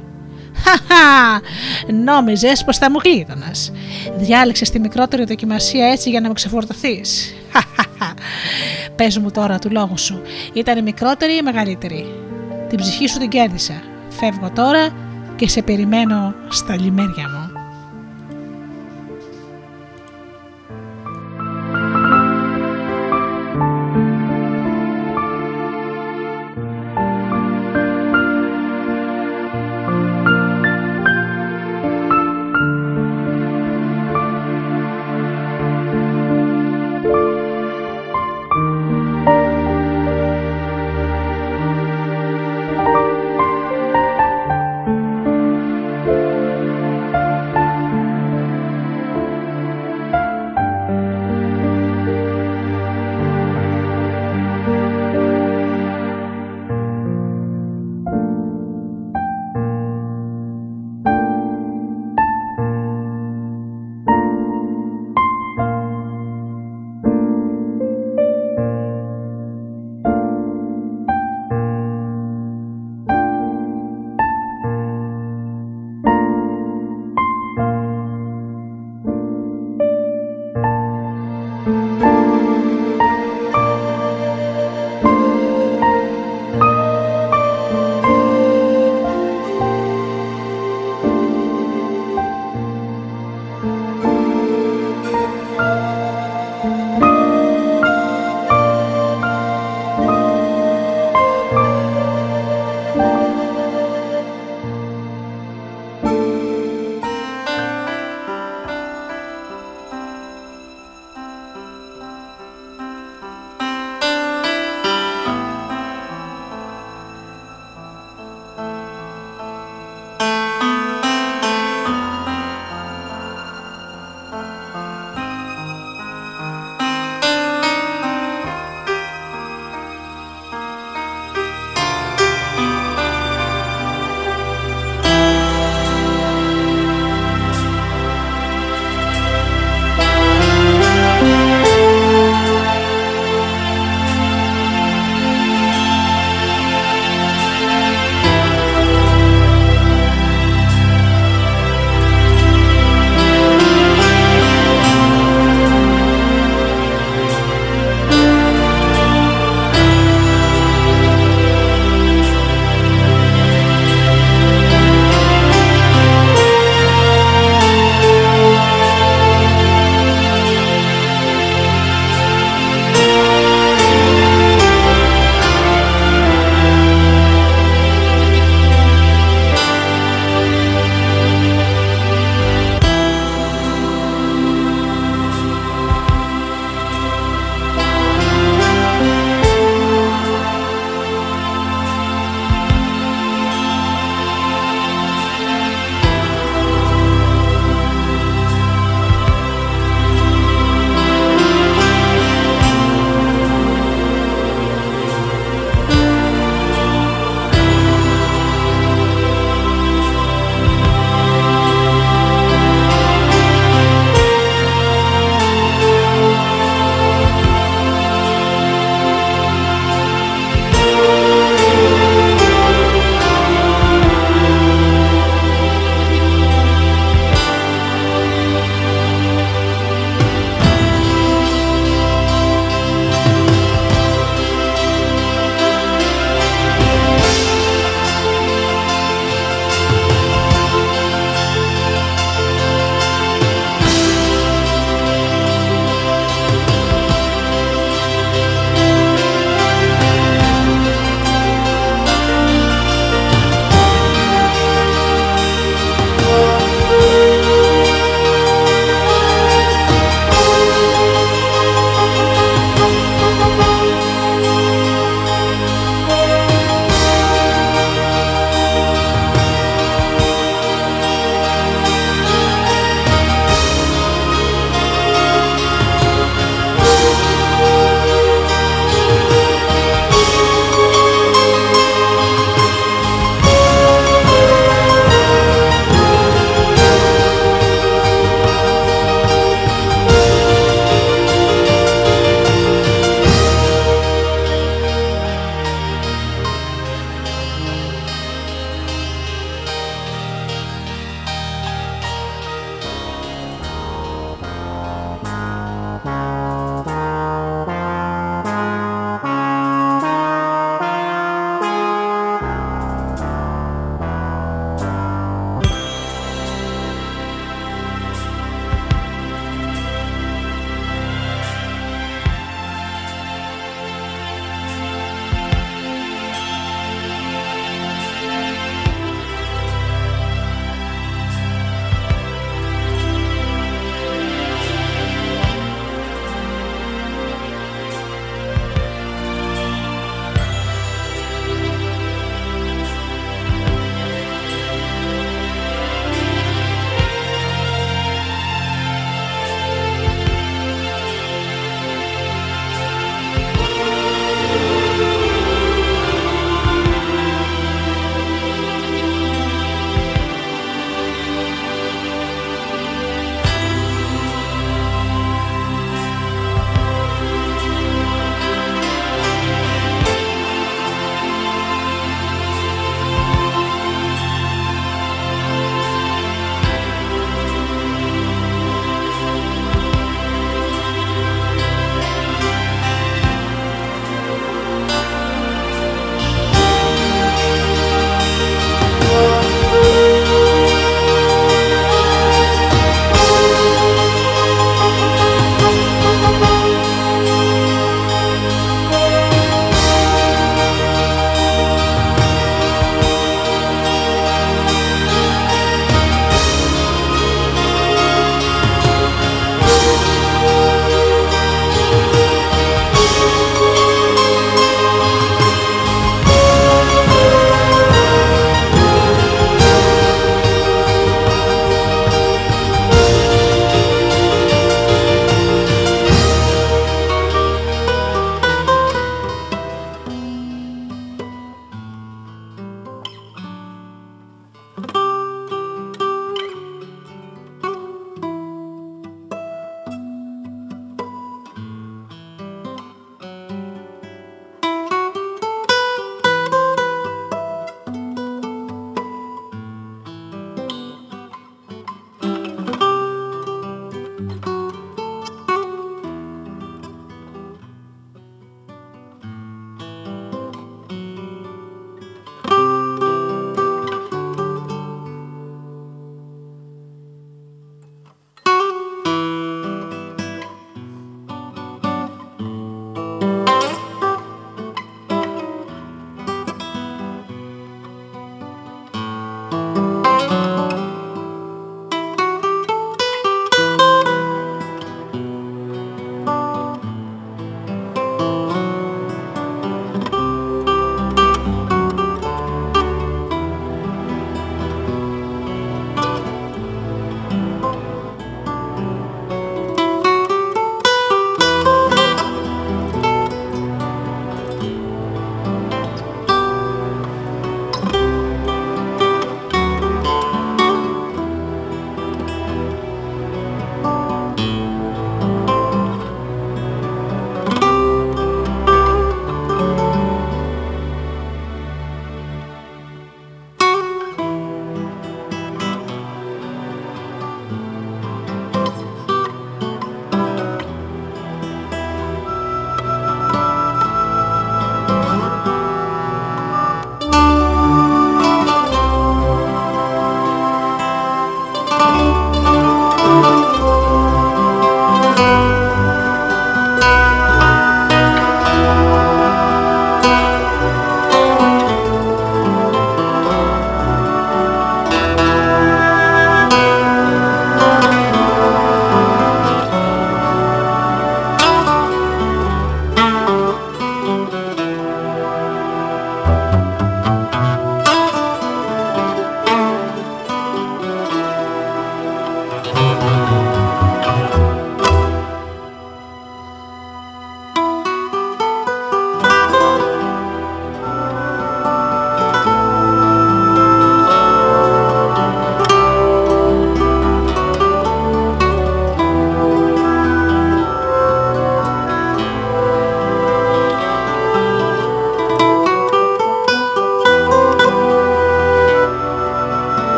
Χαχά! Νόμιζες πως θα μου γλίτωνα. Διάλεξες τη μικρότερη δοκιμασία έτσι για να με ξεφορτωθείς. Πες μου τώρα του λόγου σου, ήταν η μικρότερη ή η μεγαλύτερη; Την ψυχή σου την κέρδισα. Φεύγω τώρα και σε περιμένω στα λιμέρια μου.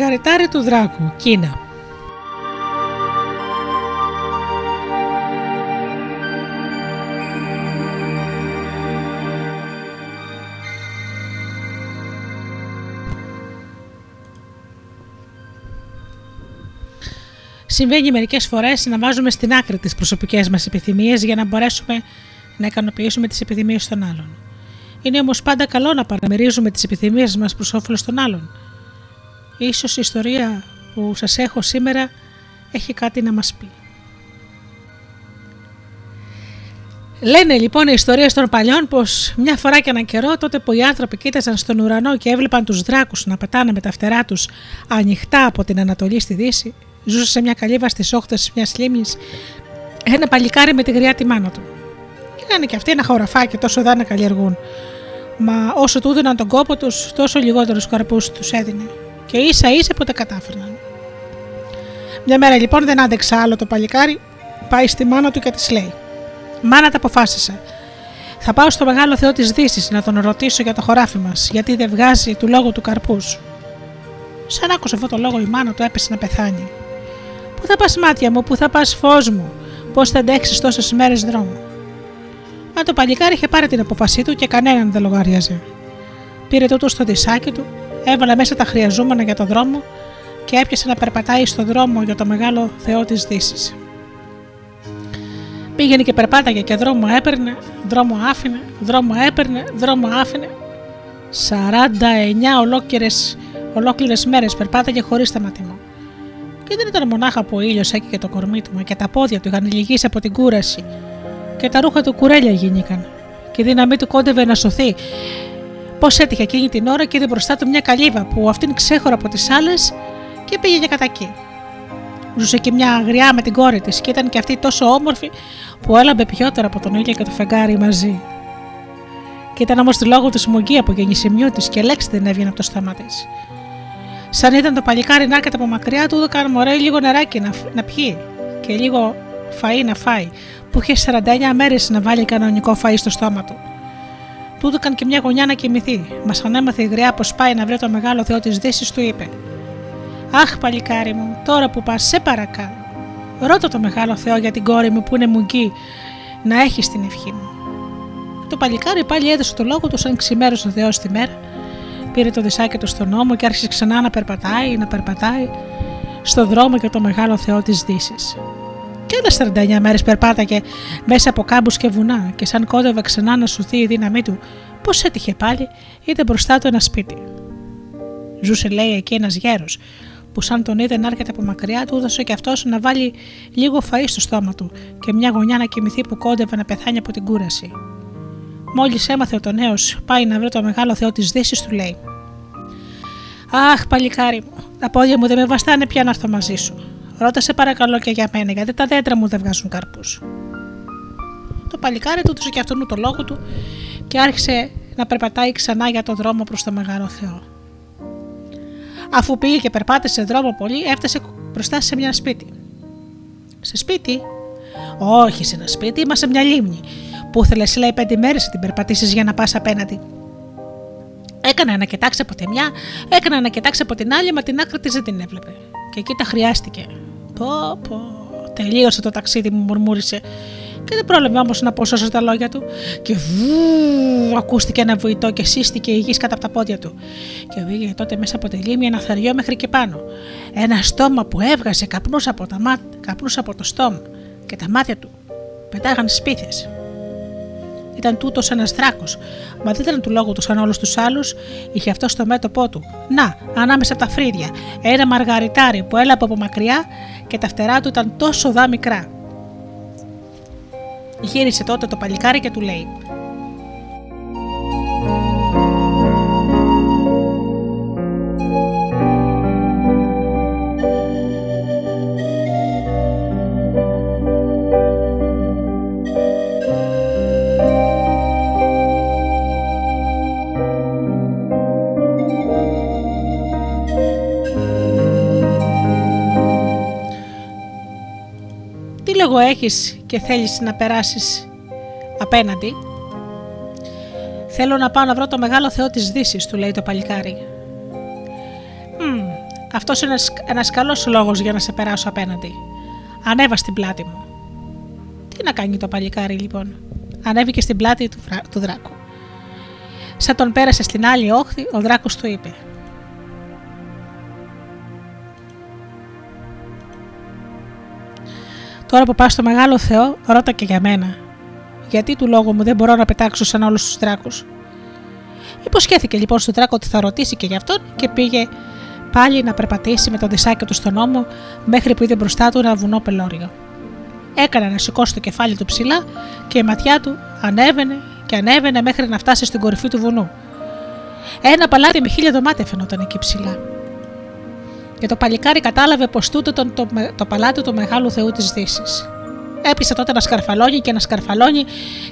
Μαργαριτάρι του δράκου, Κίνα. Συμβαίνει μερικές φορές να βάζουμε στην άκρη τις προσωπικές μας επιθυμίες για να μπορέσουμε να ικανοποιήσουμε τις επιθυμίες των άλλων. Είναι όμως πάντα καλό να παραμερίζουμε τις επιθυμίες μας προς όφελος των άλλων. Ίσως η ιστορία που σας έχω σήμερα έχει κάτι να μας πει. Λένε λοιπόν οι ιστορίες των παλιών πως μια φορά και έναν καιρό, τότε που οι άνθρωποι κοίταζαν στον ουρανό και έβλεπαν τους δράκους να πετάνε με τα φτερά τους ανοιχτά από την Ανατολή στη Δύση, ζούσε σε μια καλύβα στις όχθες μιας λίμνης ένα παλικάρι με τη γριά τη μάνα του. Είχαν και αυτοί ένα χωραφάκι τόσο δάνα καλλιεργούν. Μα όσο του έδιναν τον κόπο τους, τόσο λιγότερους καρπούς τους έδινε και ίσα ίσα ποτέ κατάφερναν. Μια μέρα λοιπόν δεν άντεξε άλλο το παλικάρι, πάει στη μάνα του και της λέει: Μάνα τα αποφάσισα. Θα πάω στο μεγάλο Θεό της Δύσης να τον ρωτήσω για το χωράφι μας, γιατί δεν βγάζει του λόγου του καρπούς. Σαν άκουσε αυτό το λόγο, η μάνα του έπεσε να πεθάνει. Πού θα πας, μάτια μου, πού θα πας, φως μου, πώς θα αντέξεις τόσες μέρες δρόμο. Μα το παλικάρι είχε πάρει την αποφασή του και κανέναν δεν λογάριαζε. Πήρε τούτο στο δισάκι του έβαλε μέσα τα χρειαζόμενα για το δρόμο και έπιασε να περπατάει στο δρόμο για το μεγάλο Θεό της Δύσης. Πήγαινε και περπάταγε και δρόμο έπαιρνε, δρόμο άφηνε, δρόμο έπαιρνε, δρόμο άφηνε. 49 ολόκληρες, ολόκληρες μέρες περπάταγε χωρίς σταματημό. Και δεν ήταν μονάχα που ο ήλιος έκαιγε το κορμί του, μα και τα πόδια του είχαν λυγίσει από την κούραση και τα ρούχα του κουρέλια γίνηκαν και η δύναμή του κόντευε να σωθεί Πώς έτυχε εκείνη την ώρα και είδε μπροστά του μια καλύβα που αυτήν ξέχωρα από τις άλλες και πήγε για κατά εκεί. Ζούσε και μια αγριά με την κόρη της και ήταν και αυτή τόσο όμορφη που έλαμπε πιότερα από τον ήλιο και το φεγγάρι μαζί. Και ήταν όμως της λόγω του σμογγί από γεννησιμιού τη και λέξη δεν έβγαινε από το στόμα της. Σαν ήταν το παλικάρι να έρχεται από μακριά, του έδωκαν μωρέ λίγο νεράκι να, να πιει και λίγο φαΐ να φάει, που είχε 49 μέρες να βάλει κανονικό φαΐ στο στόμα του. Του έδωκαν και μια γωνιά να κοιμηθεί. Μας ανέμαθε η γριά πως πάει να βρει το μεγάλο Θεό της Δύσης, του είπε: Αχ, παλικάρι μου, τώρα που πας, σε παρακαλώ. Ρώτα το μεγάλο Θεό για την κόρη μου που είναι μουγκή, να έχεις την ευχή μου. Το παλικάρι πάλι έδωσε το λόγο του σαν ξημέρωσε ο Θεός τη μέρα. Πήρε το δισάκι του στον νόμο και άρχισε ξανά να περπατάει, να περπατάει στο δρόμο για το μεγάλο Θεό της Δύσης. Και άλλε 49 μέρες περπάταγε μέσα από κάμπους και βουνά, και σαν κόντευε ξανά να σωθεί η δύναμή του, πώς έτυχε πάλι, είδε μπροστά του ένα σπίτι. Ζούσε, λέει, εκεί ένας γέρος, που σαν τον είδε να έρχεται από μακριά, του έδωσε και αυτός να βάλει λίγο φαΐ στο στόμα του και μια γωνιά να κοιμηθεί που κόντευε να πεθάνει από την κούραση. Μόλις έμαθε ο νέο πάει να βρει το μεγάλο Θεό της Δύσης, του λέει: Αχ, παλικάρι μου, τα πόδια μου δεν με βαστάνε πια να έρθω μαζί σου. Ρώτασε παρακαλώ και για μένα, γιατί τα δέντρα μου δεν βγάζουν καρπούς. Το παλικάρι του έδωσε και αυτόν το λόγο του και άρχισε να περπατάει ξανά για το δρόμο προς το μεγάλο Θεό. Αφού πήγε και περπάτησε δρόμο πολύ, έφτασε μπροστά σε μια σπίτι. Σε σπίτι, όχι σε ένα σπίτι, μα σε μια λίμνη. Που ήθελε, λέει, πέντε μέρες να την περπατήσεις για να πας απέναντι. Έκανε να κοιτάξει από τη μια, έκανε να κοιτάξει από την άλλη, μα την άκρη της δεν την έβλεπε. Και εκεί τα χρειάστηκε. Πω, πω. Τελείωσε το ταξίδι μου, μουρμούρισε. Και δεν πρόλαβε όμως να αποσώσει τα λόγια του. Και βου, ακούστηκε ένα βουητό και σύστηκε η γης κατά από τα πόδια του. Και βγήκε τότε μέσα από τη λίμνη ένα θεριό μέχρι και πάνω. Ένα στόμα που έβγαζε καπνού από, από το στόμα και τα μάτια του πετάγαν σπίθε. Ήταν τούτος ένας δράκος, μα δεν ήταν του λόγου τους σαν όλους τους άλλους, είχε αυτό στο μέτωπό του. Να, ανάμεσα από τα φρύδια, ένα μαργαριτάρι που έλαβε από μακριά και τα φτερά του ήταν τόσο δά μικρά. Γύρισε τότε το παλικάρι και του λέει: λόγο έχεις και θέλεις να περάσεις απέναντι. Θέλω να πάω να βρω το μεγάλο θεό της Δύσης, του λέει το παλικάρι. Αυτός είναι ένας καλός λόγος για να σε περάσω απέναντι. Ανέβα στην πλάτη μου. Τι να κάνει το παλικάρι λοιπόν; Ανέβηκε στην πλάτη του, του δράκου. Σαν τον πέρασε στην άλλη όχθη, ο δράκος του είπε Τώρα που πας στο μεγάλο Θεό, ρώτα και για μένα. Γιατί του λόγου μου δεν μπορώ να πετάξω σαν όλους τους δράκου. Υποσχέθηκε λοιπόν στον δράκο ότι θα ρωτήσει και γι' αυτόν και πήγε πάλι να περπατήσει με το δισάκι του στον ώμο μέχρι που είδε μπροστά του ένα βουνό πελώριο. Έκανε να σηκώσει το κεφάλι του ψηλά και η ματιά του ανέβαινε και ανέβαινε μέχρι να φτάσει στην κορυφή του βουνού. Ένα παλάτι με χίλια δωμάτια φαινόταν εκεί ψηλά. Και το παλικάρι κατάλαβε πως τούτο ήταν το, το παλάτι του μεγάλου Θεού της Δύσης. Έπεισε τότε να σκαρφαλώνει και να σκαρφαλώνει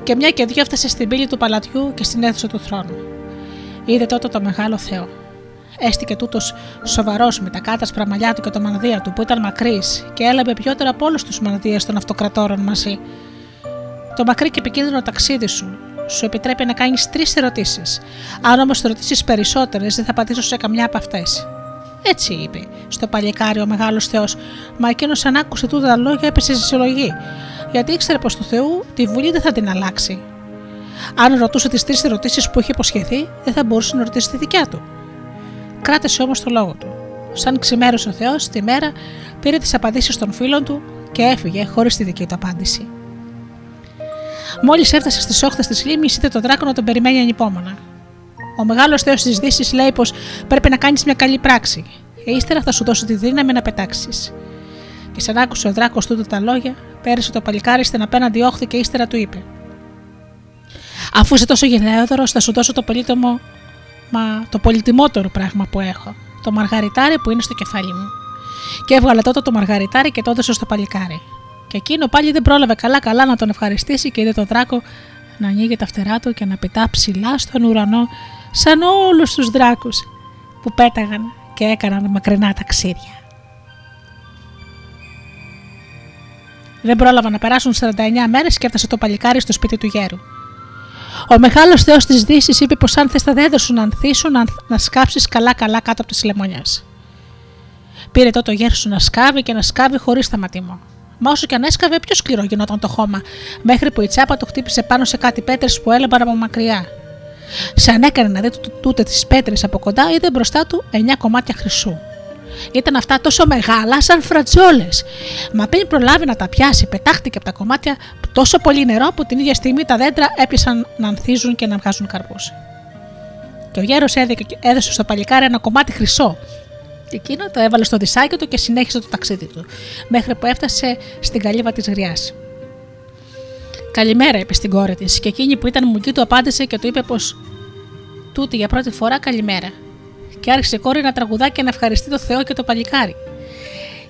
και μια και δυο έφτασε στην πύλη του παλατιού και στην αίθουσα του θρόνου. Είδε τότε το μεγάλο Θεό. Έστηκε τούτος σοβαρός με τα κάτασπρα μαλλιά του και το μανδύα του που ήταν μακρύς και έλαβε πιότερα από όλους τους μανδύες των αυτοκρατόρων μαζί. Το μακρύ και επικίνδυνο ταξίδι σου σου επιτρέπει να κάνεις τρεις ερωτήσεις. Αν όμως ρωτήσει περισσότερες, δεν θα απαντήσω σε καμιά από αυτές. Έτσι είπε στο παλικάρι ο μεγάλος Θεός, μα εκείνος αν άκουσε τούτα τα λόγια έπεσε σε συλλογή, γιατί ήξερε πως του Θεού τη βουλή δεν θα την αλλάξει. Αν ρωτούσε τις τρεις ερωτήσεις που είχε υποσχεθεί, δεν θα μπορούσε να ρωτήσει τη δικιά του. Κράτησε όμως το λόγο του. Σαν ξημέρωσε ο Θεός, τη μέρα πήρε τις απαντήσεις των φίλων του και έφυγε χωρίς τη δική του απάντηση. Μόλις έφτασε στις όχθες της λίμνης, είδε τον δράκο να τον περιμένει ανυπόμονα. Ο μεγάλος Θεός της Δύσης λέει πως πρέπει να κάνεις μια καλή πράξη, και ύστερα θα σου δώσω τη δύναμη να πετάξεις. Και σαν άκουσε ο δράκος τούτο τα λόγια, πέρασε το παλικάρι στην απέναντι όχθη και ύστερα του είπε: Αφού είσαι τόσο γενναιόδωρος, θα σου δώσω το πολύτιμο, μα το πολυτιμότερο πράγμα που έχω, το μαργαριτάρι που είναι στο κεφάλι μου. Και έβγαλε τότε το μαργαριτάρι και το έδωσε στο παλικάρι. Και εκείνο πάλι δεν πρόλαβε καλά-καλά να τον ευχαριστήσει και είδε τον δράκο να ανοίγει τα φτερά του και να πετά ψηλά στον ουρανό σαν όλους τους δράκους που πέταγαν και έκαναν μακρινά ταξίδια. Δεν πρόλαβαν να περάσουν 49 μέρες και έφτασε το παλικάρι στο σπίτι του γέρου. Ο μεγάλος Θεός της Δύσης είπε πως αν θες τα δέντρα σου να ανθίσουν, να, να σκάψεις καλά-καλά κάτω από τις λεμονιές. Πήρε τότε ο γέρος σου να σκάβει και να σκάβει χωρίς σταματήμα. Μα όσο και αν έσκαβε, πιο σκληρό γινόταν το χώμα, μέχρι που η τσάπα το χτύπησε πάνω σε κάτι πέτρες που έλεμπαν από μακριά. Σαν έκανε να δει τούτε τις πέτρες από κοντά, είδε μπροστά του 9 κομμάτια χρυσού. Ήταν αυτά τόσο μεγάλα σαν φρατζόλες. Μα πριν προλάβει να τα πιάσει, πετάχτηκε από τα κομμάτια τόσο πολύ νερό που την ίδια στιγμή τα δέντρα έπιασαν να ανθίζουν και να βγάζουν καρπούς. Και ο γέρος έδωσε στο παλικάρι ένα κομμάτι χρυσό. Και εκείνο το έβαλε στο δισάκι του και συνέχισε το ταξίδι του, μέχρι που έφτασε στην καλύβα της γριάς. Καλημέρα, είπε στην κόρη της, και εκείνη που ήταν μουκή του απάντησε και του είπε πως τούτη για πρώτη φορά καλημέρα. Και άρχισε η κόρη να τραγουδά και να ευχαριστεί το Θεό και το παλικάρι.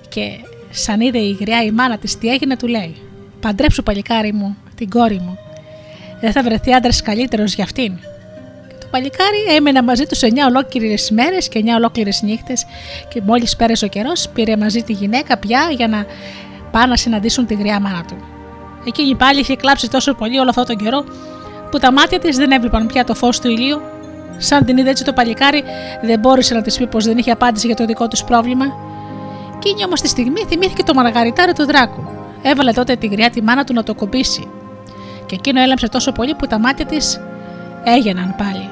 Και σαν είδε η γριά η μάνα της τι έγινε, του λέει: Παντρέψου, παλικάρι μου, την κόρη μου. Δεν θα βρεθεί άντρας καλύτερος για αυτήν. Και το παλικάρι έμεινε μαζί του 9 ολόκληρες μέρες και 9 ολόκληρες νύχτες, και μόλις πέρασε ο καιρός, πήρε μαζί τη γυναίκα πια για να πάνε να συναντήσουν τη γριά μάνα του. Εκείνη πάλι είχε κλάψει τόσο πολύ όλο αυτόν τον καιρό που τα μάτια της δεν έβλεπαν πια το φως του ηλίου. Σαν την είδε έτσι το παλικάρι, δεν μπόρεσε να της πει πως δεν είχε απάντηση για το δικό τους πρόβλημα. Εκείνη όμως τη στιγμή θυμήθηκε το μαργαριτάρι του δράκου. Έβαλε τότε τη γριά τη μάνα του να το κομπήσει. Και εκείνο έλαμψε τόσο πολύ που τα μάτια της έγιναν πάλι.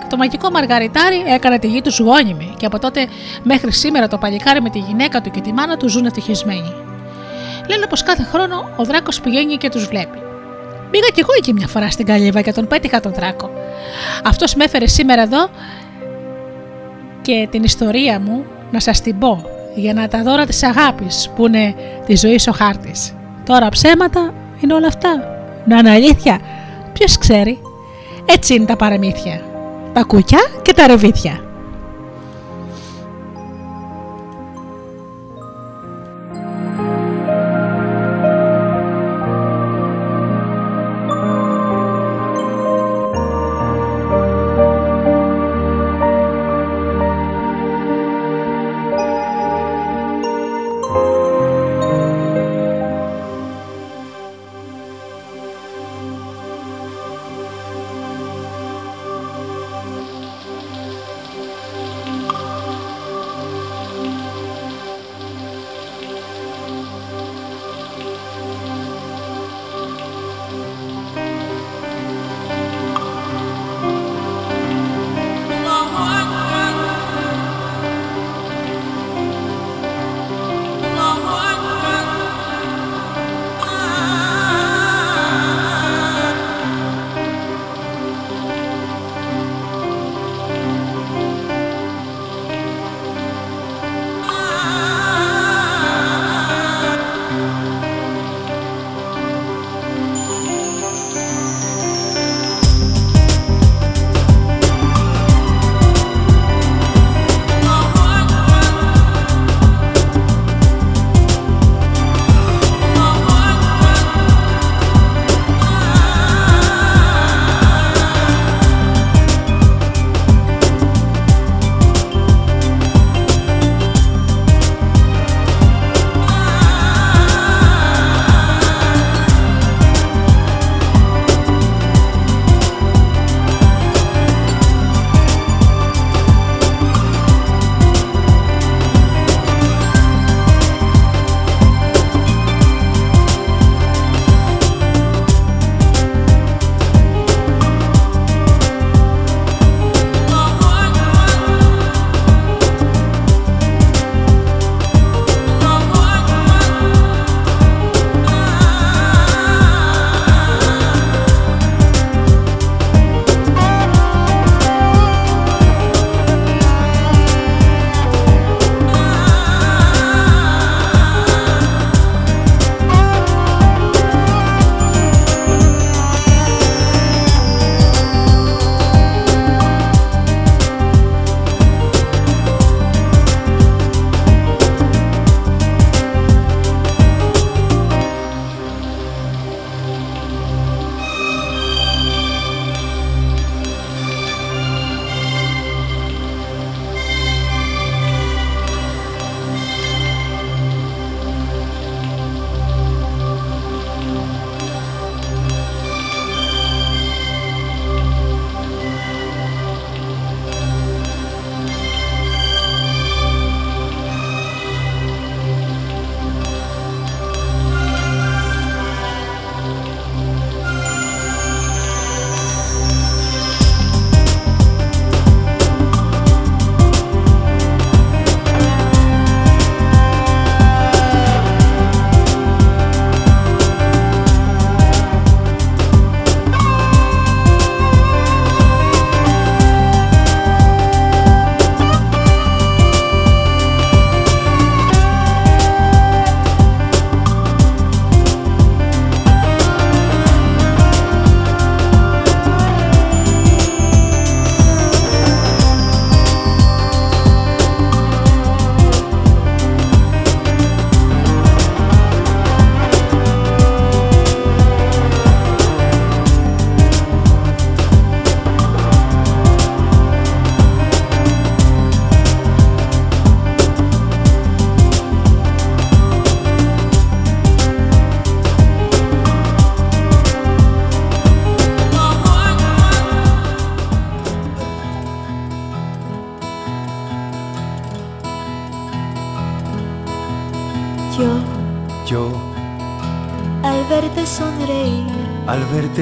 Και το μαγικό μαργαριτάρι έκανε τη γη τους γόνιμη, και από τότε μέχρι σήμερα το παλικάρι με τη γυναίκα του και τη μάνα του ζουν ευτυχισμένοι λένε πως κάθε χρόνο ο δράκος πηγαίνει και τους βλέπει. Πήγα κι εγώ εκεί μια φορά στην καλύβα και τον πέτυχα τον δράκο. Αυτός με έφερε σήμερα εδώ και την ιστορία μου να σας την πω για να τα δώρα της αγάπης που είναι τη ζωή ο χάρτης. Τώρα ψέματα είναι όλα αυτά. Να είναι αλήθεια. Ποιος ξέρει. Έτσι είναι τα παραμύθια. Τα κουκιά και τα ρεβίθια.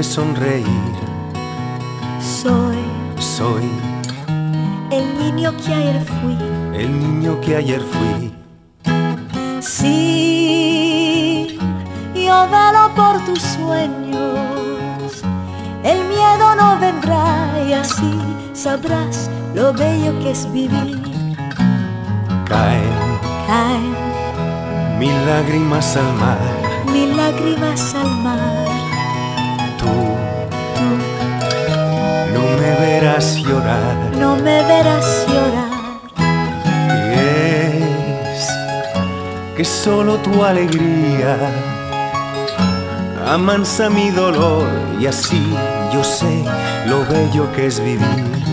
Sonreír, soy, soy el niño que ayer fui, el niño que ayer fui. Sí, yo velo por tus sueños, el miedo no vendrá y así sabrás lo bello que es vivir. Caen, caen mil lágrimas al mar mil lágrimas al mar. Solo tu alegría amansa mi dolor y así yo sé lo bello que es vivir.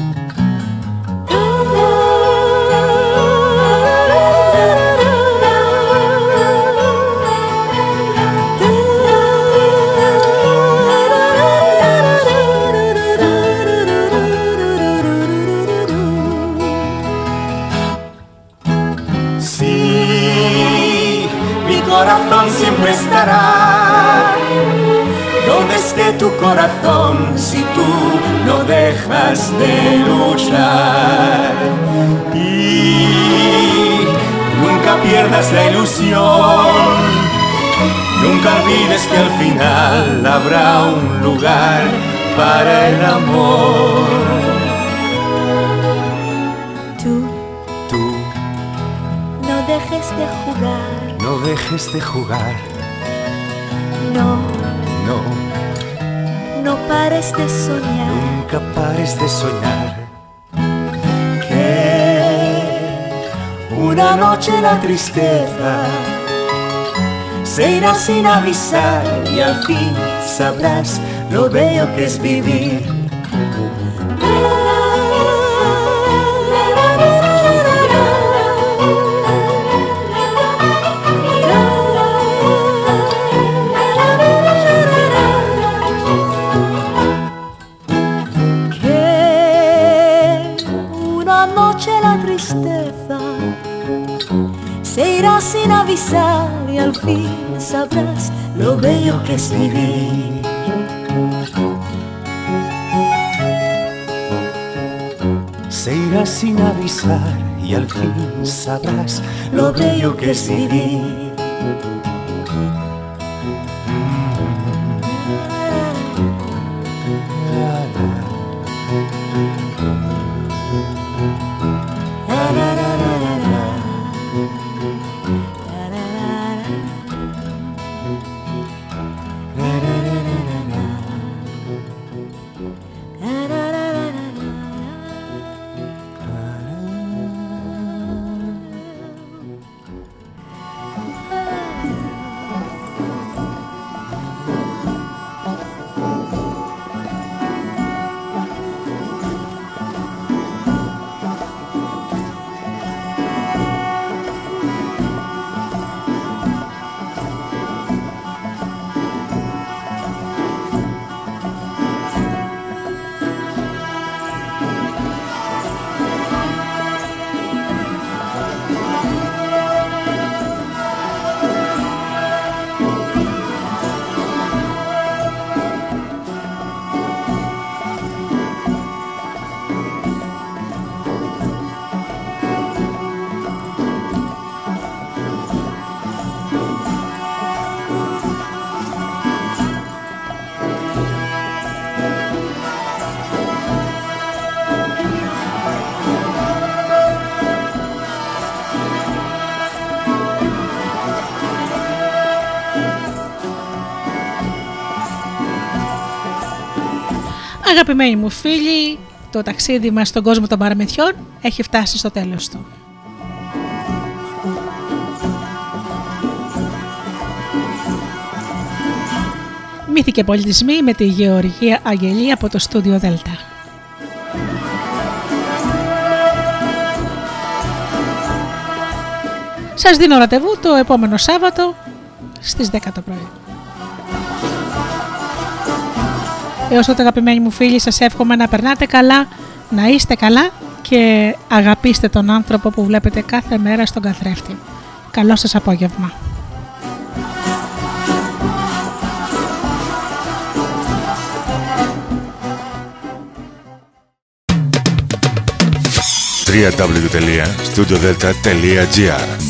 Corazón si tú no dejas de luchar. Y nunca pierdas la ilusión. Nunca olvides que al final habrá un lugar para el amor. Tú, tú, no dejes de jugar no dejes de jugar. No. Pares de soñar. Nunca pares de soñar. Que una noche la tristeza se irá sin avisar y al fin sabrás lo bello que es vivir sin avisar y al fin sabrás lo bello que es vivir. Se irá sin avisar y al fin sabrás lo bello que es vivir. Αγαπημένοι μου φίλοι, το ταξίδι μας στον κόσμο των παραμυθιών έχει φτάσει στο τέλος του. Μύθοι και πολιτισμοί με τη Γεωργία Αγγελή από το στούντιο Δέλτα. Σας δίνω ραντεβού το επόμενο Σάββατο στις 10 το πρωί. Έως τότε αγαπημένοι μου φίλοι σας εύχομαι να περνάτε καλά, να είστε καλά και αγαπήστε τον άνθρωπο που βλέπετε κάθε μέρα στον καθρέφτη. Καλό σας απόγευμα. www.studiodelta.gr